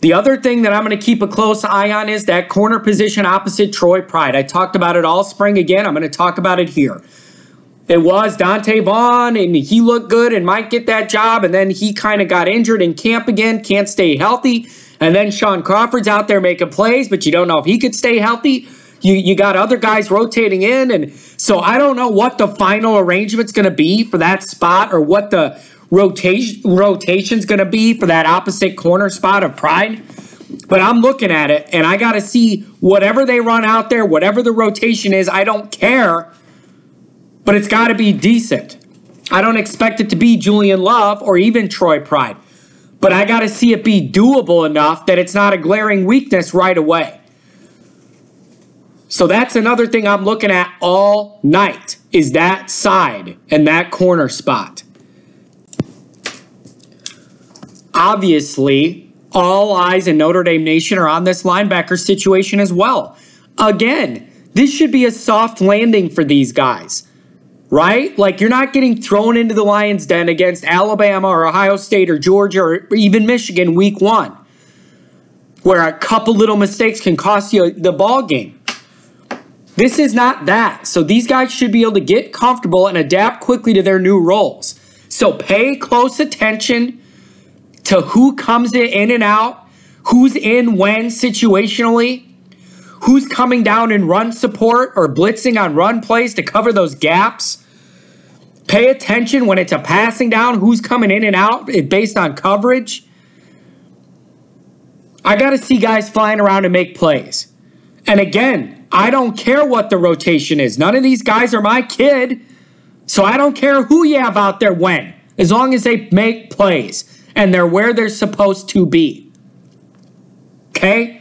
Speaker 2: The other thing that I'm going to keep a close eye on is that corner position opposite Troy Pride. I talked about it all spring again. I'm going to talk about it here. It was Donte Vaughn, and he looked good and might get that job. And then he kind of got injured in camp again, can't stay healthy. And then Shaun Crawford's out there making plays, but you don't know if he could stay healthy. You, you got other guys rotating in. And so I don't know what the final arrangement's going to be for that spot or what the rotation rotation's going to be for that opposite corner spot of Pride. But I'm looking at it and I got to see whatever they run out there, whatever the rotation is, I don't care. But it's got to be decent. I don't expect it to be Julian Love or even Troy Pride. But I got to see it be doable enough that it's not a glaring weakness right away. So that's another thing I'm looking at all night is that side and that corner spot. Obviously, all eyes in Notre Dame Nation are on this linebacker situation as well. Again, this should be a soft landing for these guys, right? Like you're not getting thrown into the Lions' den against Alabama or Ohio State or Georgia or even Michigan week one, where a couple little mistakes can cost you the ball game. This is not that. So these guys should be able to get comfortable and adapt quickly to their new roles. So pay close attention to who comes in and out, who's in when situationally, who's coming down in run support or blitzing on run plays to cover those gaps. Pay attention when it's a passing down, who's coming in and out based on coverage. I got to see guys flying around and make plays. And again, I don't care what the rotation is. None of these guys are my kid. So I don't care who you have out there when, as long as they make plays and they're where they're supposed to be. Okay?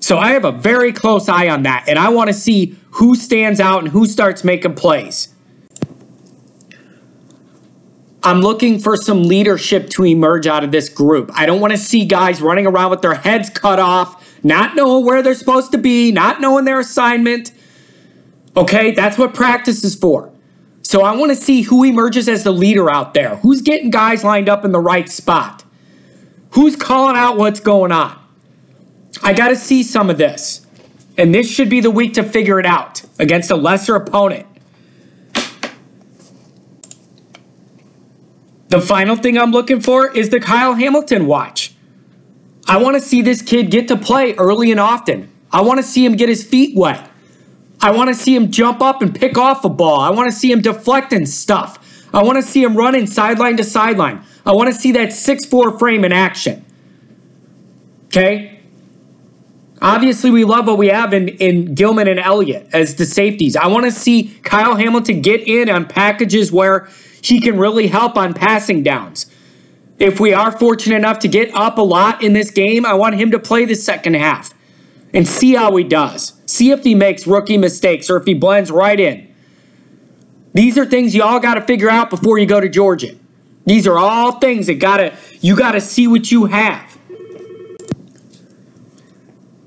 Speaker 2: So I have a very close eye on that, and I want to see who stands out and who starts making plays. I'm looking for some leadership to emerge out of this group. I don't want to see guys running around with their heads cut off, not knowing where they're supposed to be, not knowing their assignment. Okay, that's what practice is for. So I want to see who emerges as the leader out there. Who's getting guys lined up in the right spot? Who's calling out what's going on? I got to see some of this. And this should be the week to figure it out against a lesser opponent. The final thing I'm looking for is the Kyle Hamilton watch. I want to see this kid get to play early and often. I want to see him get his feet wet. I want to see him jump up and pick off a ball. I want to see him deflecting stuff. I want to see him running sideline to sideline. I want to see that 6'4 frame in action. Okay? Obviously, we love what we have in, in Gilman and Elliott as the safeties. I want to see Kyle Hamilton get in on packages where he can really help on passing downs. If we are fortunate enough to get up a lot in this game, I want him to play the second half and see how he does. See if he makes rookie mistakes or if he blends right in. These are things you all got to figure out before you go to Georgia. These are all things that got to you got to see what you have.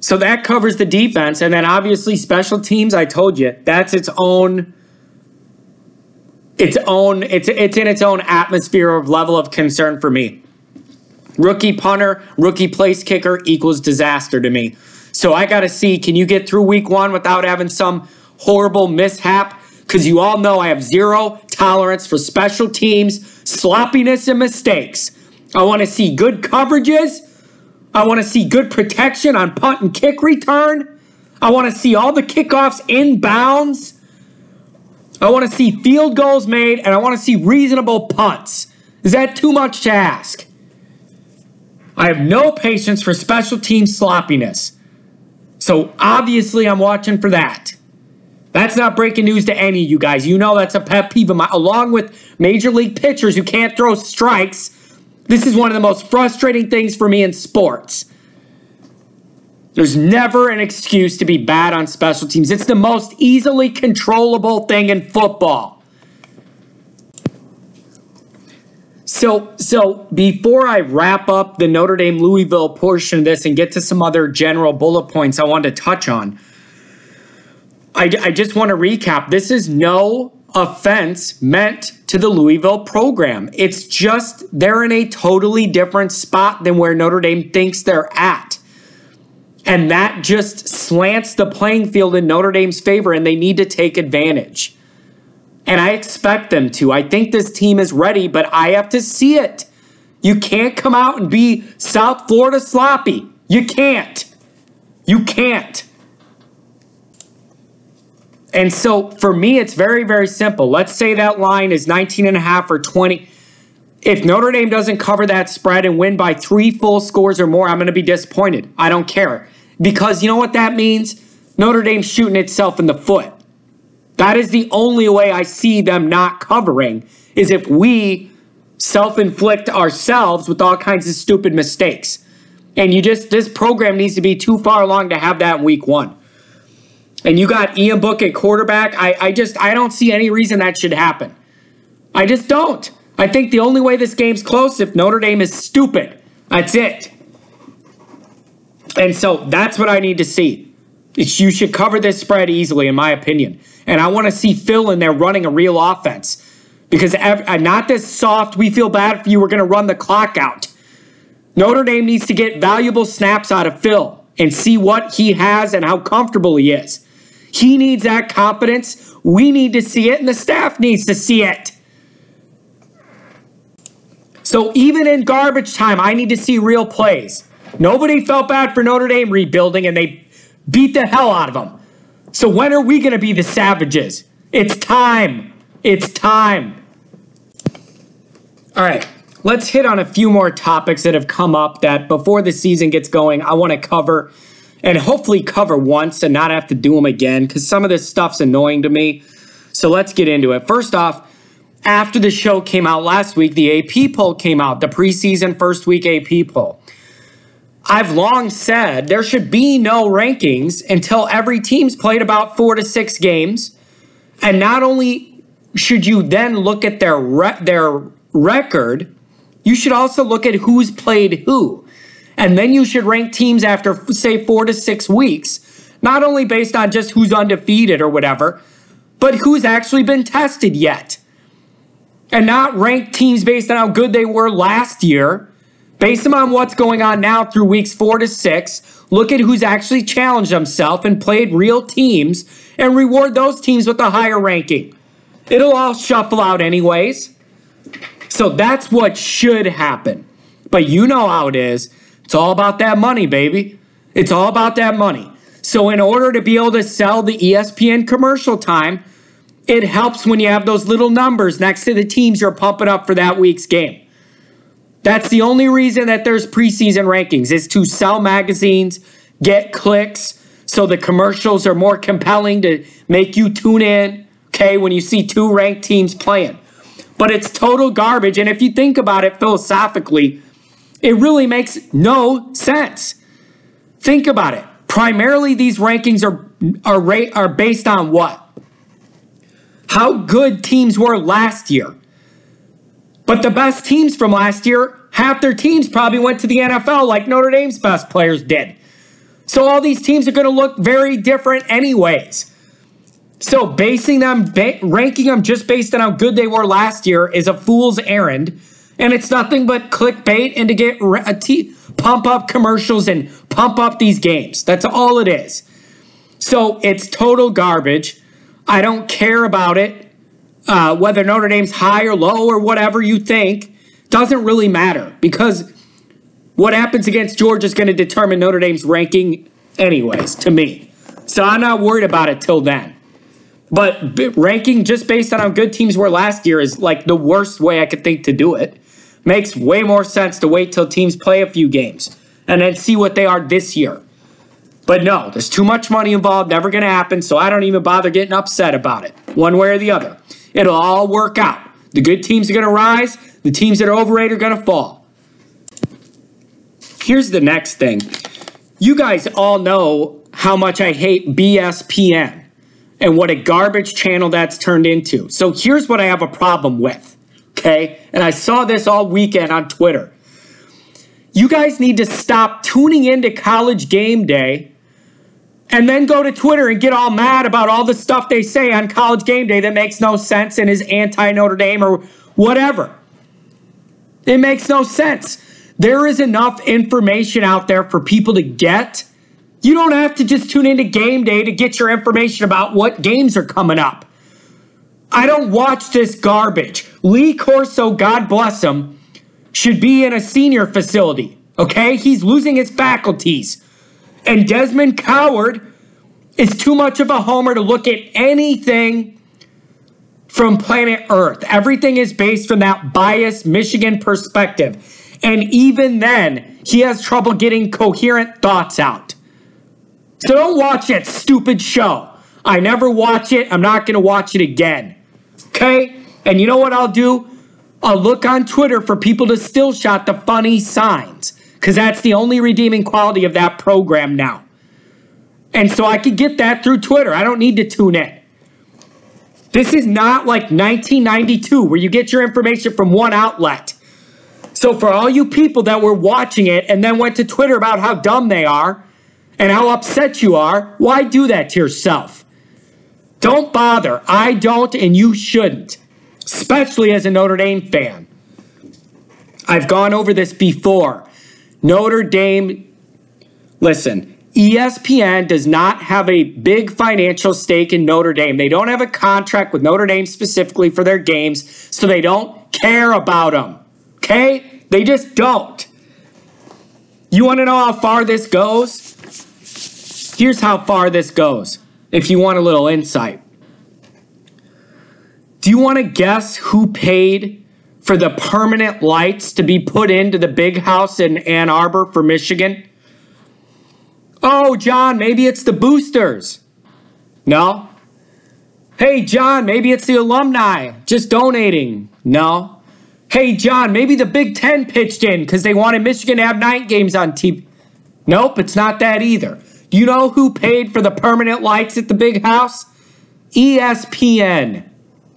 Speaker 2: So that covers the defense. And then obviously special teams, I told you, that's its own its own it's it's in its own atmosphere of level of concern for me. Rookie punter, rookie place kicker equals disaster to me. So I got to see can you get through week 1 without having some horrible mishap cuz you all know I have zero tolerance for special teams, sloppiness and mistakes. I want to see good coverages. I want to see good protection on punt and kick return. I want to see all the kickoffs in bounds. I want to see field goals made and I want to see reasonable punts. Is that too much to ask? I have no patience for special team sloppiness. So obviously, I'm watching for that. That's not breaking news to any of you guys. You know that's a pet peeve of mine. Along with major league pitchers who can't throw strikes, this is one of the most frustrating things for me in sports. There's never an excuse to be bad on special teams. It's the most easily controllable thing in football. So, so before I wrap up the Notre Dame Louisville portion of this and get to some other general bullet points I wanted to touch on, I, I just want to recap. This is no offense meant to the Louisville program. It's just they're in a totally different spot than where Notre Dame thinks they're at. And that just slants the playing field in Notre Dame's favor, and they need to take advantage. And I expect them to. I think this team is ready, but I have to see it. You can't come out and be South Florida sloppy. You can't. You can't. And so for me, it's very, very simple. Let's say that line is 19 and a half or 20. If Notre Dame doesn't cover that spread and win by three full scores or more, I'm going to be disappointed. I don't care. Because you know what that means? Notre Dame's shooting itself in the foot. That is the only way I see them not covering is if we self-inflict ourselves with all kinds of stupid mistakes. And you just this program needs to be too far along to have that in week one. And you got Ian Book at quarterback. I, I just I don't see any reason that should happen. I just don't. I think the only way this game's close if Notre Dame is stupid. That's it. And so that's what I need to see. It's, you should cover this spread easily, in my opinion. And I want to see Phil in there running a real offense. Because uh, not this soft, we feel bad for you, we're going to run the clock out. Notre Dame needs to get valuable snaps out of Phil and see what he has and how comfortable he is. He needs that confidence. We need to see it, and the staff needs to see it. So even in garbage time, I need to see real plays. Nobody felt bad for Notre Dame rebuilding, and they beat the hell out of them. So when are we going to be the savages? It's time. It's time. All right, let's hit on a few more topics that have come up that before the season gets going, I want to cover and hopefully cover once and not have to do them again because some of this stuff's annoying to me. So let's get into it. First off, after the show came out last week, the AP poll came out, the preseason first week AP poll. I've long said there should be no rankings until every team's played about four to six games. And not only should you then look at their re- their record, you should also look at who's played who. And then you should rank teams after, say, four to six weeks, not only based on just who's undefeated or whatever, but who's actually been tested yet. And not rank teams based on how good they were last year Base them on what's going on now through weeks four to six. Look at who's actually challenged himself and played real teams and reward those teams with a higher ranking. It'll all shuffle out, anyways. So that's what should happen. But you know how it is. It's all about that money, baby. It's all about that money. So, in order to be able to sell the ESPN commercial time, it helps when you have those little numbers next to the teams you're pumping up for that week's game. That's the only reason that there's preseason rankings is to sell magazines, get clicks, so the commercials are more compelling to make you tune in, okay, when you see two ranked teams playing. But it's total garbage. And if you think about it philosophically, it really makes no sense. Think about it. Primarily, these rankings are, are, are based on what? How good teams were last year. But the best teams from last year, half their teams probably went to the NFL like Notre Dame's best players did. So all these teams are going to look very different, anyways. So basing them, ba- ranking them just based on how good they were last year is a fool's errand, and it's nothing but clickbait and to get re- uh, a t- pump up commercials and pump up these games. That's all it is. So it's total garbage. I don't care about it, uh, whether Notre Dame's high or low or whatever you think. Doesn't really matter because what happens against Georgia is going to determine Notre Dame's ranking, anyways, to me. So I'm not worried about it till then. But b- ranking just based on how good teams were last year is like the worst way I could think to do it. Makes way more sense to wait till teams play a few games and then see what they are this year. But no, there's too much money involved, never going to happen, so I don't even bother getting upset about it, one way or the other. It'll all work out. The good teams are going to rise, the teams that are overrated are going to fall. Here's the next thing. You guys all know how much I hate BSPN and what a garbage channel that's turned into. So here's what I have a problem with, okay? And I saw this all weekend on Twitter. You guys need to stop tuning into college game day and then go to Twitter and get all mad about all the stuff they say on college game day that makes no sense and is anti Notre Dame or whatever. It makes no sense. There is enough information out there for people to get. You don't have to just tune into game day to get your information about what games are coming up. I don't watch this garbage. Lee Corso, God bless him, should be in a senior facility. Okay? He's losing his faculties. And Desmond Coward is too much of a homer to look at anything from planet Earth. Everything is based from that biased Michigan perspective. And even then, he has trouble getting coherent thoughts out. So don't watch that stupid show. I never watch it. I'm not going to watch it again. Okay? And you know what I'll do? I'll look on Twitter for people to still shot the funny signs because that's the only redeeming quality of that program now. And so I could get that through Twitter. I don't need to tune in. This is not like 1992 where you get your information from one outlet. So for all you people that were watching it and then went to Twitter about how dumb they are and how upset you are, why do that to yourself? Don't bother. I don't and you shouldn't, especially as a Notre Dame fan. I've gone over this before. Notre Dame, listen, ESPN does not have a big financial stake in Notre Dame. They don't have a contract with Notre Dame specifically for their games, so they don't care about them. Okay? They just don't. You want to know how far this goes? Here's how far this goes, if you want a little insight. Do you want to guess who paid for the permanent lights to be put into the big house in Ann Arbor for Michigan? Oh, John, maybe it's the boosters. No. Hey, John, maybe it's the alumni just donating. No. Hey, John, maybe the Big Ten pitched in because they wanted Michigan to have night games on TV. Nope, it's not that either. Do you know who paid for the permanent lights at the big house? ESPN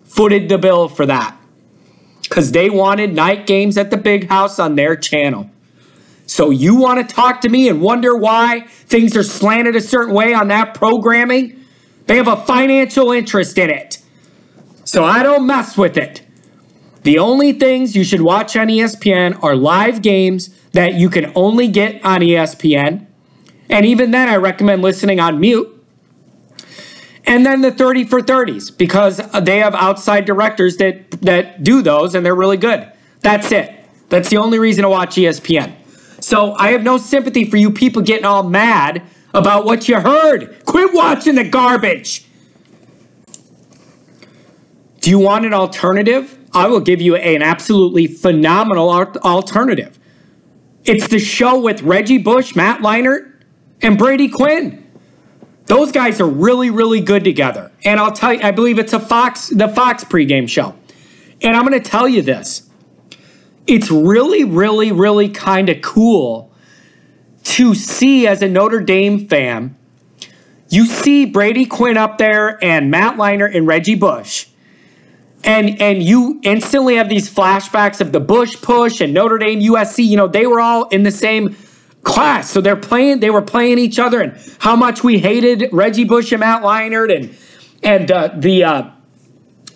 Speaker 2: footed the bill for that because they wanted night games at the big house on their channel. So you want to talk to me and wonder why things are slanted a certain way on that programming? They have a financial interest in it. So I don't mess with it. The only things you should watch on ESPN are live games that you can only get on ESPN. And even then, I recommend listening on mute. And then the 30 for 30s because they have outside directors that, that do those and they're really good. That's it. That's the only reason to watch ESPN. So I have no sympathy for you people getting all mad about what you heard. Quit watching the garbage. Do you want an alternative? I will give you an absolutely phenomenal alternative. It's the show with Reggie Bush, Matt Leinart, and Brady Quinn. Those guys are really, really good together. And I'll tell you, I believe it's a Fox, the Fox pregame show. And I'm going to tell you this. It's really, really, really kind of cool to see as a Notre Dame fan. You see Brady Quinn up there and Matt Leinart and Reggie Bush. And and you instantly have these flashbacks of the Bush push and Notre Dame USC. You know, they were all in the same class. So they're playing, they were playing each other, and how much we hated Reggie Bush and Matt Leinart, and and uh, the uh,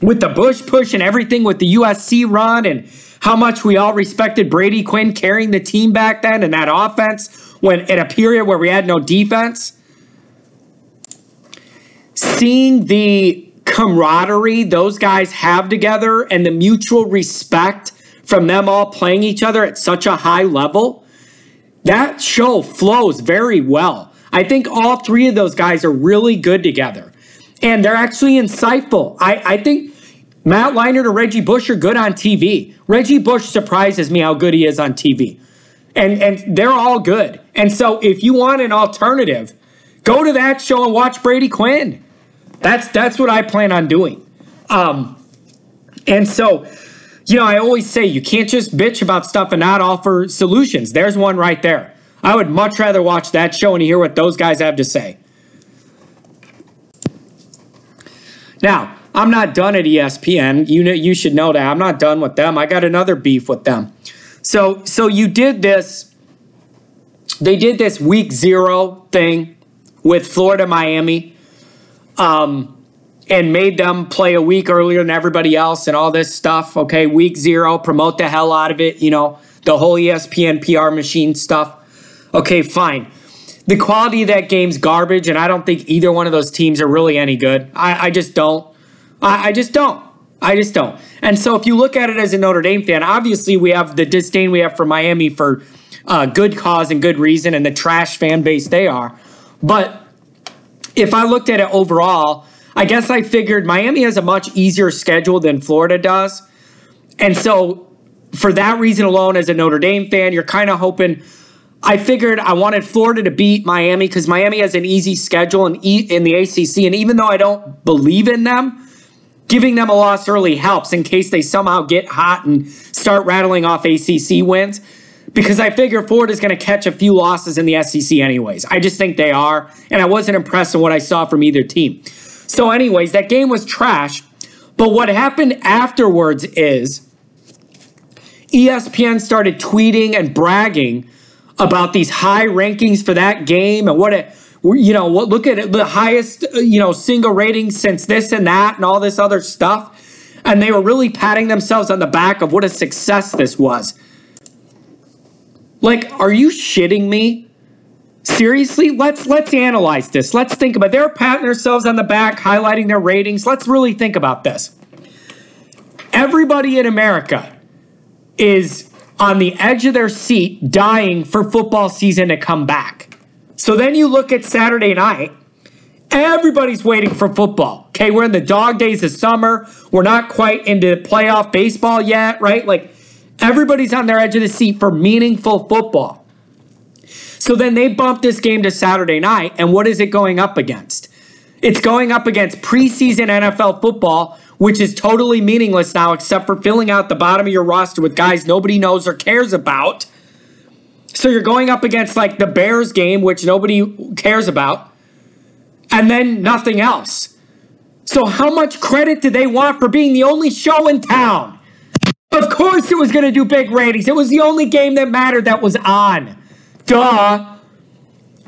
Speaker 2: with the Bush push and everything with the USC run, and how much we all respected Brady Quinn carrying the team back then and that offense when in a period where we had no defense. Seeing the camaraderie those guys have together and the mutual respect from them all playing each other at such a high level, that show flows very well. I think all three of those guys are really good together. And they're actually insightful. I, I think Matt Leinart or Reggie Bush are good on TV. Reggie Bush surprises me how good he is on TV. And and they're all good. And so if you want an alternative, go to that show and watch Brady Quinn. That's that's what I plan on doing. Um, and so, you know, I always say you can't just bitch about stuff and not offer solutions. There's one right there. I would much rather watch that show and hear what those guys have to say. Now, I'm not done at ESPN. You know, you should know that. I'm not done with them. I got another beef with them. So, so you did this. They did this week zero thing with Florida, Miami um, and made them play a week earlier than everybody else and all this stuff. Okay, week zero, promote the hell out of it. You know, the whole ESPN PR machine stuff. Okay, fine. The quality of that game's garbage, and I don't think either one of those teams are really any good. I, I just don't. I, I just don't. I just don't. And so if you look at it as a Notre Dame fan, obviously we have the disdain we have for Miami for uh, good cause and good reason and the trash fan base they are. But if I looked at it overall, I guess I figured Miami has a much easier schedule than Florida does. And so, for that reason alone, as a Notre Dame fan, you're kind of hoping. I figured I wanted Florida to beat Miami because Miami has an easy schedule in, in the ACC. And even though I don't believe in them, giving them a loss early helps in case they somehow get hot and start rattling off ACC wins because I figure Ford is going to catch a few losses in the SEC anyways. I just think they are, and I wasn't impressed with what I saw from either team. So, anyways, that game was trash. But what happened afterwards is ESPN started tweeting and bragging about these high rankings for that game and what it you know what look at it the highest you know single ratings since this and that and all this other stuff and they were really patting themselves on the back of what a success this was like, are you shitting me? Seriously, let's let's analyze this. Let's think about. It. They're patting themselves on the back, highlighting their ratings. Let's really think about this. Everybody in America is on the edge of their seat, dying for football season to come back. So then you look at Saturday night. Everybody's waiting for football. Okay, we're in the dog days of summer. We're not quite into playoff baseball yet, right? Like Everybody's on their edge of the seat for meaningful football. So then they bump this game to Saturday night, and what is it going up against? It's going up against preseason NFL football, which is totally meaningless now, except for filling out the bottom of your roster with guys nobody knows or cares about. So you're going up against like the Bears game, which nobody cares about, and then nothing else. So, how much credit do they want for being the only show in town? Of course it was going to do big ratings. It was the only game that mattered that was on. Duh.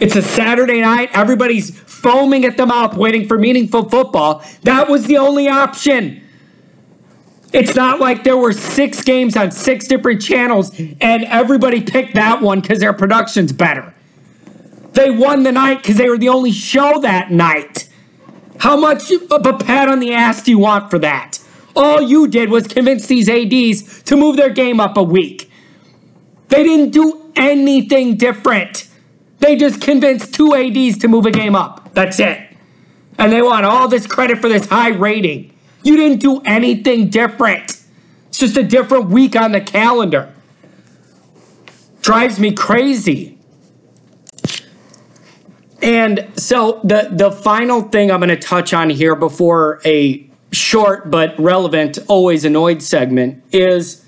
Speaker 2: It's a Saturday night. Everybody's foaming at the mouth waiting for meaningful football. That was the only option. It's not like there were six games on six different channels and everybody picked that one because their production's better. They won the night because they were the only show that night. How much of a pat on the ass do you want for that? All you did was convince these ADs to move their game up a week. They didn't do anything different. They just convinced two ADs to move a game up. That's it. And they want all this credit for this high rating. You didn't do anything different. It's just a different week on the calendar. Drives me crazy. And so the the final thing I'm going to touch on here before a short but relevant, always annoyed segment is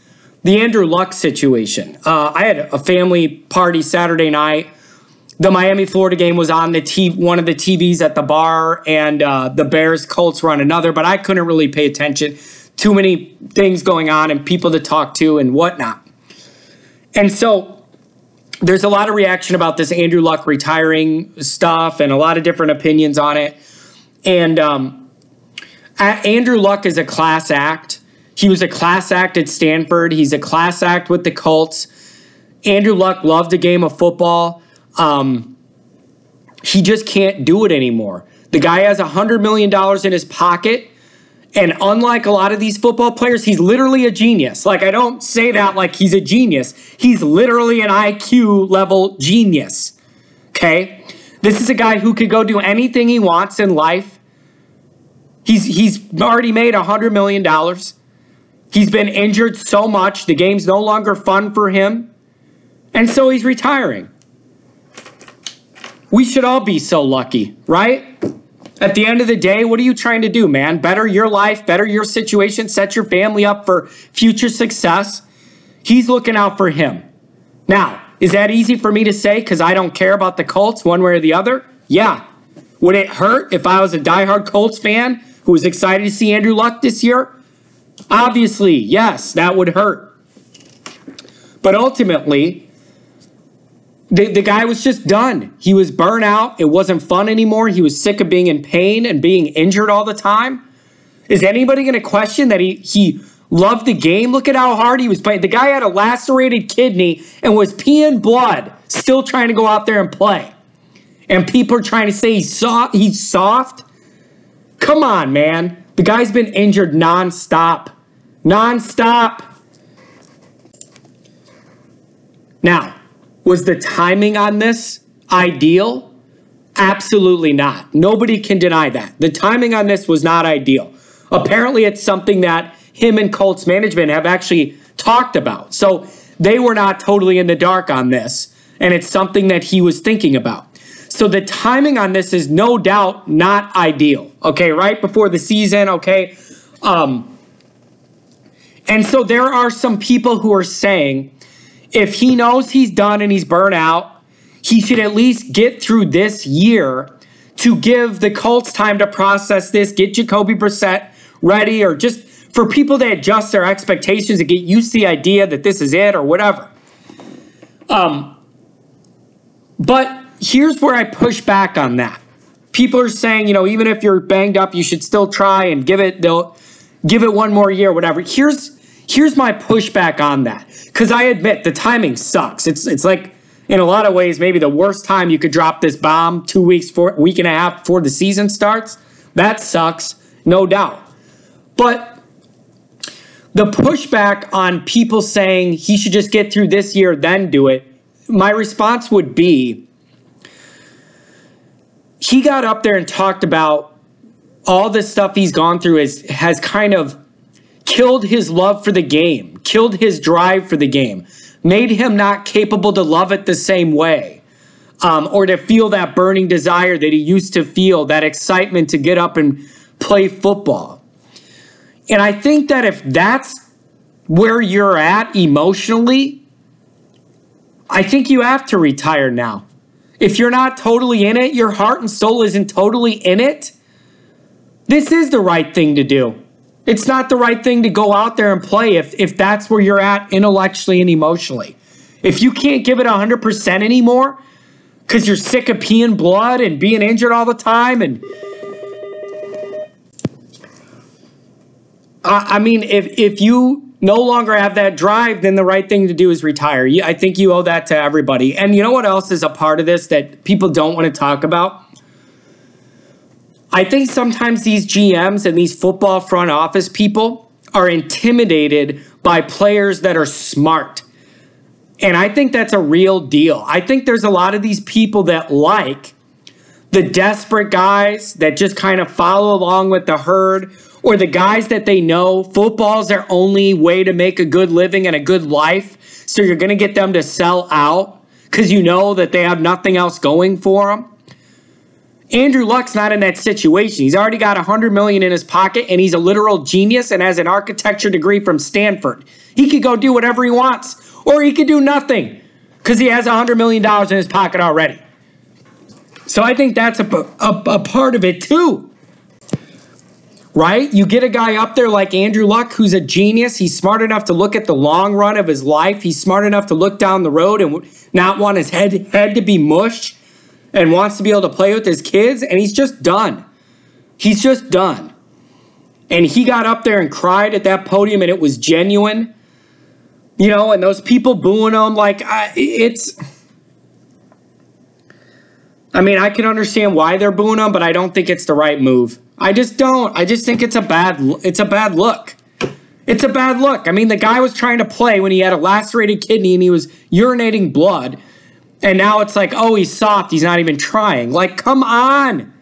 Speaker 2: the Andrew Luck situation. Uh, I had a family party Saturday night. The Miami Florida game was on the t- one of the TVs at the bar, and uh, the Bears Colts were on another. But I couldn't really pay attention. Too many things going on and people to talk to and whatnot. And so there's a lot of reaction about this Andrew Luck retiring stuff and a lot of different opinions on it. And um, Andrew Luck is a class act. He was a class act at Stanford. He's a class act with the Colts. Andrew Luck loved the game of football. Um, he just can't do it anymore. The guy has $100 million in his pocket. And unlike a lot of these football players, he's literally a genius. Like, I don't say that like he's a genius. He's literally an IQ level genius. Okay? This is a guy who could go do anything he wants in life. He's, he's already made $100 million. He's been injured so much, the game's no longer fun for him. And so he's retiring. We should all be so lucky, right? At the end of the day, what are you trying to do, man? Better your life, better your situation, set your family up for future success. He's looking out for him. Now, is that easy for me to say because I don't care about the Colts one way or the other? Yeah. Would it hurt if I was a diehard Colts fan who was excited to see Andrew Luck this year? Obviously, yes, that would hurt. But ultimately, the, the guy was just done. He was burnt out. It wasn't fun anymore. He was sick of being in pain and being injured all the time. Is anybody going to question that he, he loved the game? Look at how hard he was playing. The guy had a lacerated kidney and was peeing blood, still trying to go out there and play. And people are trying to say he's soft. He's soft. Come on, man. The guy's been injured nonstop. Nonstop. Now, was the timing on this ideal? Absolutely not. Nobody can deny that. The timing on this was not ideal. Apparently, it's something that him and Colts management have actually talked about. So they were not totally in the dark on this, and it's something that he was thinking about. So the timing on this is no doubt not ideal. Okay, right before the season, okay? Um, and so there are some people who are saying if he knows he's done and he's burnt out, he should at least get through this year to give the Colts time to process this, get Jacoby Brissett ready, or just for people to adjust their expectations and get used to the idea that this is it or whatever. Um, but here's where I push back on that. People are saying, you know, even if you're banged up, you should still try and give it. They'll give it one more year, whatever. Here's Here's my pushback on that. Because I admit the timing sucks. It's it's like in a lot of ways maybe the worst time you could drop this bomb two weeks for week and a half before the season starts. That sucks, no doubt. But the pushback on people saying he should just get through this year, then do it, my response would be he got up there and talked about all the stuff he's gone through is has kind of killed his love for the game, killed his drive for the game, made him not capable to love it the same way. Um, or to feel that burning desire that he used to feel, that excitement to get up and play football. And I think that if that's where you're at emotionally, I think you have to retire now. If you're not totally in it, your heart and soul isn't totally in it, this is the right thing to do. It's not the right thing to go out there and play if, if that's where you're at intellectually and emotionally. If you can't give it 100% anymore because you're sick of peeing blood and being injured all the time and I mean, if if you no longer have that drive, then the right thing to do is retire. I think you owe that to everybody. And you know what else is a part of this that people don't want to talk about? I think sometimes these GMs and these football front office people are intimidated by players that are smart. And I think that's a real deal. I think there's a lot of these people that like the desperate guys that just kind of follow along with the herd or the guys that they know football's their only way to make a good living and a good life. So you're going to get them to sell out because you know that they have nothing else going for them. Andrew Luck's not in that situation. He's already got 100 million in his pocket and he's a literal genius and has an architecture degree from Stanford. He could go do whatever he wants or he could do nothing cuz he has 100 million dollars in his pocket already. So I think that's a, a, a part of it too. Right? You get a guy up there like Andrew Luck, who's a genius. He's smart enough to look at the long run of his life. He's smart enough to look down the road and not want his head head to be mush, and wants to be able to play with his kids. And he's just done. He's just done. And he got up there and cried at that podium, and it was genuine. You know, and those people booing him, like I, it's. I mean, I can understand why they're booing him, but I don't think it's the right move. I just don't. I just think it's a bad it's a bad look. It's a bad look. I mean, the guy was trying to play when he had a lacerated kidney and he was urinating blood. And now it's like, "Oh, he's soft. He's not even trying." Like, come on.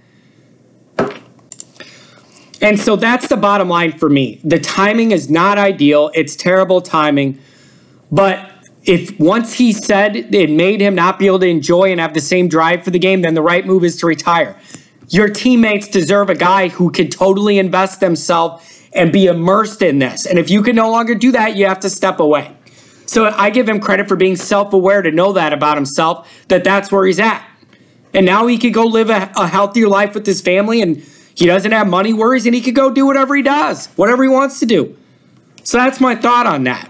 Speaker 2: And so that's the bottom line for me. The timing is not ideal. It's terrible timing. But if once he said it made him not be able to enjoy and have the same drive for the game, then the right move is to retire. Your teammates deserve a guy who can totally invest themselves and be immersed in this. And if you can no longer do that, you have to step away. So I give him credit for being self aware to know that about himself, that that's where he's at. And now he could go live a, a, healthier life with his family and he doesn't have money worries and he could go do whatever he does, whatever he wants to do. So that's my thought on that.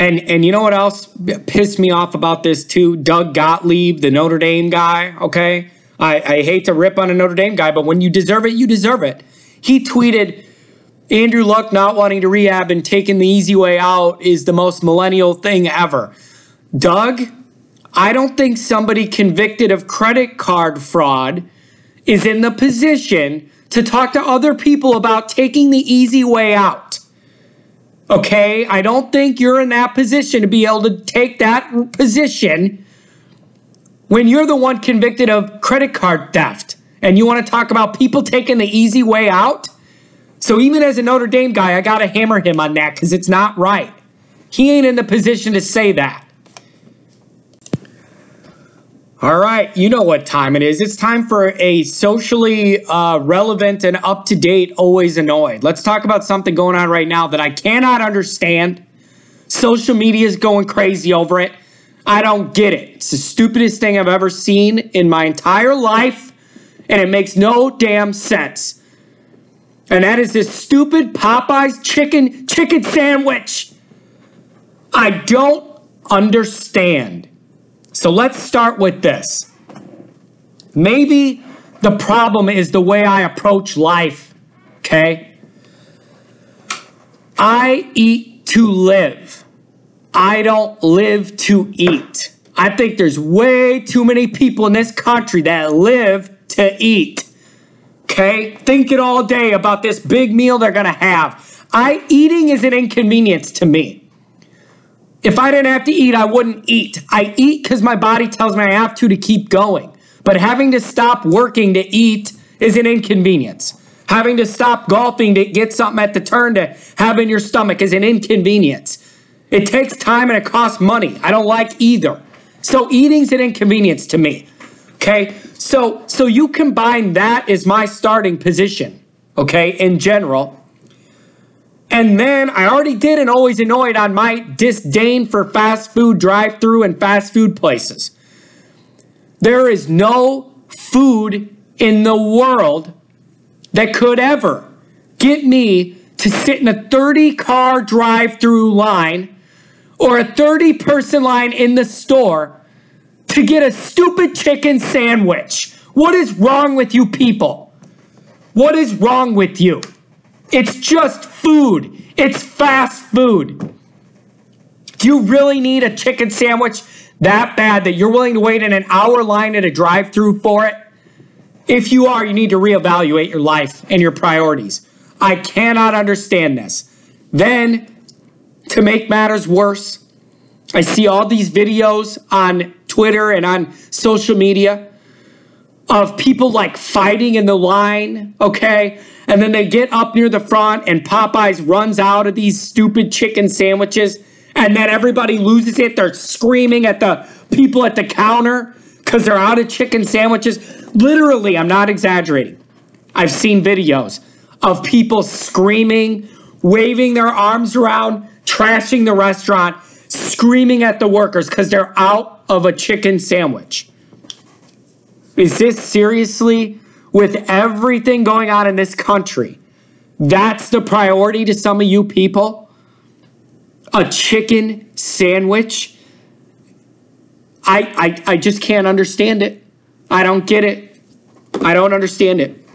Speaker 2: And and you know what else pissed me off about this too? Doug Gottlieb, the Notre Dame guy. Okay, I, I hate to rip on a Notre Dame guy, but when you deserve it, you deserve it. He tweeted, Andrew Luck not wanting to rehab and taking the easy way out is the most millennial thing ever. Doug, I don't think somebody convicted of credit card fraud is in the position to talk to other people about taking the easy way out. Okay, I don't think you're in that position to be able to take that position when you're the one convicted of credit card theft and you want to talk about people taking the easy way out. So even as a Notre Dame guy, I got to hammer him on that because it's not right. He ain't in the position to say that. All right, you know what time it is. It's time for a socially uh, relevant and up to date, always annoyed. Let's talk about something going on right now that I cannot understand. Social media is going crazy over it. I don't get it. It's the stupidest thing I've ever seen in my entire life, and it makes no damn sense. And that is this stupid Popeyes chicken chicken sandwich. I don't understand. So let's start with this. Maybe the problem is the way I approach life, okay? I eat to live. I don't live to eat. I think there's way too many people in this country that live to eat. Okay? Thinking all day about this big meal they're gonna have. I eating is an inconvenience to me. If I didn't have to eat, I wouldn't eat. I eat because my body tells me I have to to keep going. But having to stop working to eat is an inconvenience. Having to stop golfing to get something at the turn to have in your stomach is an inconvenience. It takes time and it costs money. I don't like either. So eating's an inconvenience to me. Okay? So so you combine that as my starting position, okay, in general and then I already did and always annoyed on my disdain for fast food drive through and fast food places. There is no food in the world that could ever get me to sit in a 30 car drive through line or a 30 person line in the store to get a stupid chicken sandwich. What is wrong with you people? What is wrong with you? It's just food. It's fast food. Do you really need a chicken sandwich that bad that you're willing to wait in an hour line at a drive through for it? If you are, you need to reevaluate your life and your priorities. I cannot understand this. Then, to make matters worse, I see all these videos on Twitter and on social media of people like fighting in the line, okay? And then they get up near the front, and Popeyes runs out of these stupid chicken sandwiches. And then everybody loses it. They're screaming at the people at the counter because they're out of chicken sandwiches. Literally, I'm not exaggerating. I've seen videos of people screaming, waving their arms around, trashing the restaurant, screaming at the workers because they're out of a chicken sandwich. Is this seriously with everything going on in this country, that's the priority to some of you people? A chicken sandwich? I, I, I just can't understand it. I don't get it. I don't understand it.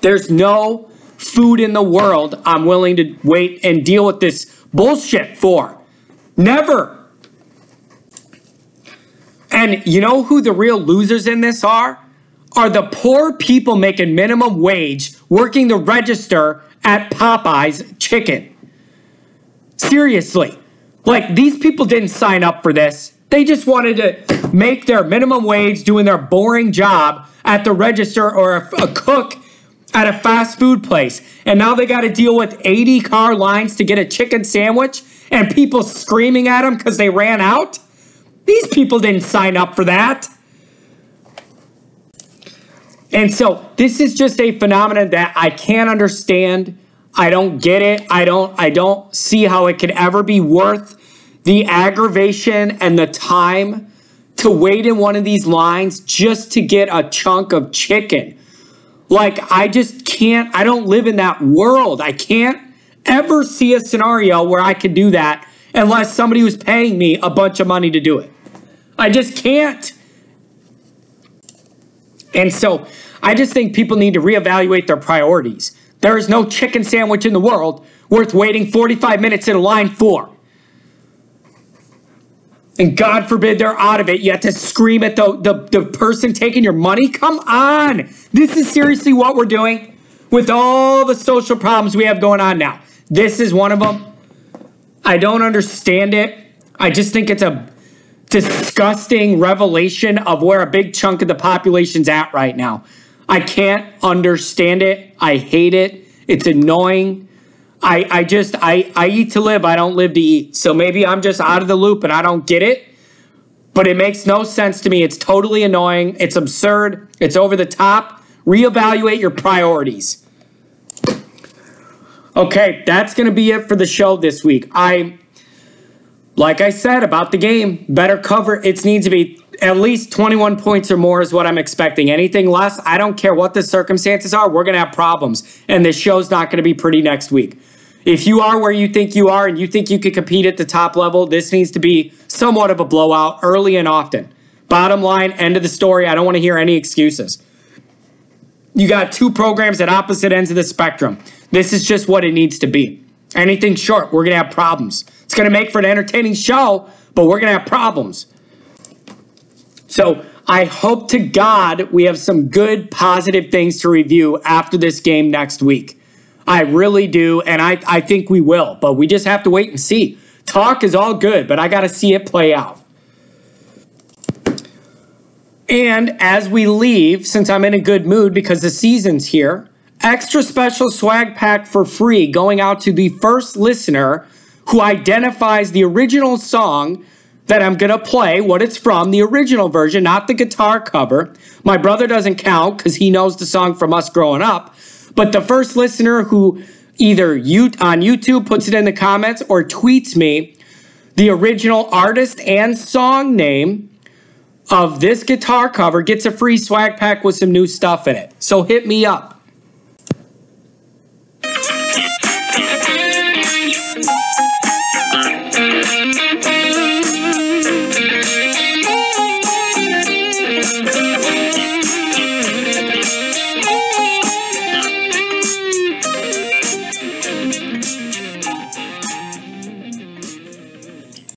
Speaker 2: There's no food in the world I'm willing to wait and deal with this bullshit for. Never. And you know who the real losers in this are? Are the poor people making minimum wage working the register at Popeye's chicken. Seriously. Like, these people didn't sign up for this. They just wanted to make their minimum wage doing their boring job at the register or a, a cook at a fast food place. And now they got to deal with 80 car lines to get a chicken sandwich and people screaming at them because they ran out. These people didn't sign up for that. And so this is just a phenomenon that I can't understand. I don't get it. I don't I don't see how it could ever be worth the aggravation and the time to wait in one of these lines just to get a chunk of chicken. Like I just can't I don't live in that world. I can't ever see a scenario where I could do that unless somebody was paying me a bunch of money to do it. I just can't. And so I just think people need to reevaluate their priorities. There is no chicken sandwich in the world worth waiting 45 minutes in line for. And God forbid they're out of it. You have to scream at the, the, the person taking your money. Come on. This is seriously what we're doing with all the social problems we have going on now. This is one of them. I don't understand it. I just think it's a disgusting revelation of where a big chunk of the population's at right now. I can't understand it. I hate it. It's annoying. I, I just I, I eat to live. I don't live to eat. So maybe I'm just out of the loop and I don't get it. But it makes no sense to me. It's totally annoying. It's absurd. It's over the top. Reevaluate your priorities. Okay, that's going to be it for the show this week. I like I said about the game, better cover. It needs to be at least 21 points or more is what I'm expecting. Anything less, I don't care what the circumstances are, we're going to have problems. And the show's not going to be pretty next week. If you are where you think you are and you think you can compete at the top level, this needs to be somewhat of a blowout early and often. Bottom line, end of the story. I don't want to hear any excuses. You got two programs at opposite ends of the spectrum. This is just what it needs to be. Anything short, we're going to have problems. It's going to make for an entertaining show, but we're going to have problems. So I hope to God we have some good, positive things to review after this game next week. I really do, and I, I think we will, but we just have to wait and see. Talk is all good, but I got to see it play out. And as we leave, since I'm in a good mood because the season's here, extra special swag pack for free going out to the first listener who identifies the original song that I'm going to play, what it's from, the original version, not the guitar cover. My brother doesn't count because he knows the song from us growing up. But the first listener who either you on YouTube puts it in the comments or tweets me the original artist and song name of this guitar cover gets a free swag pack with some new stuff in it. So hit me up.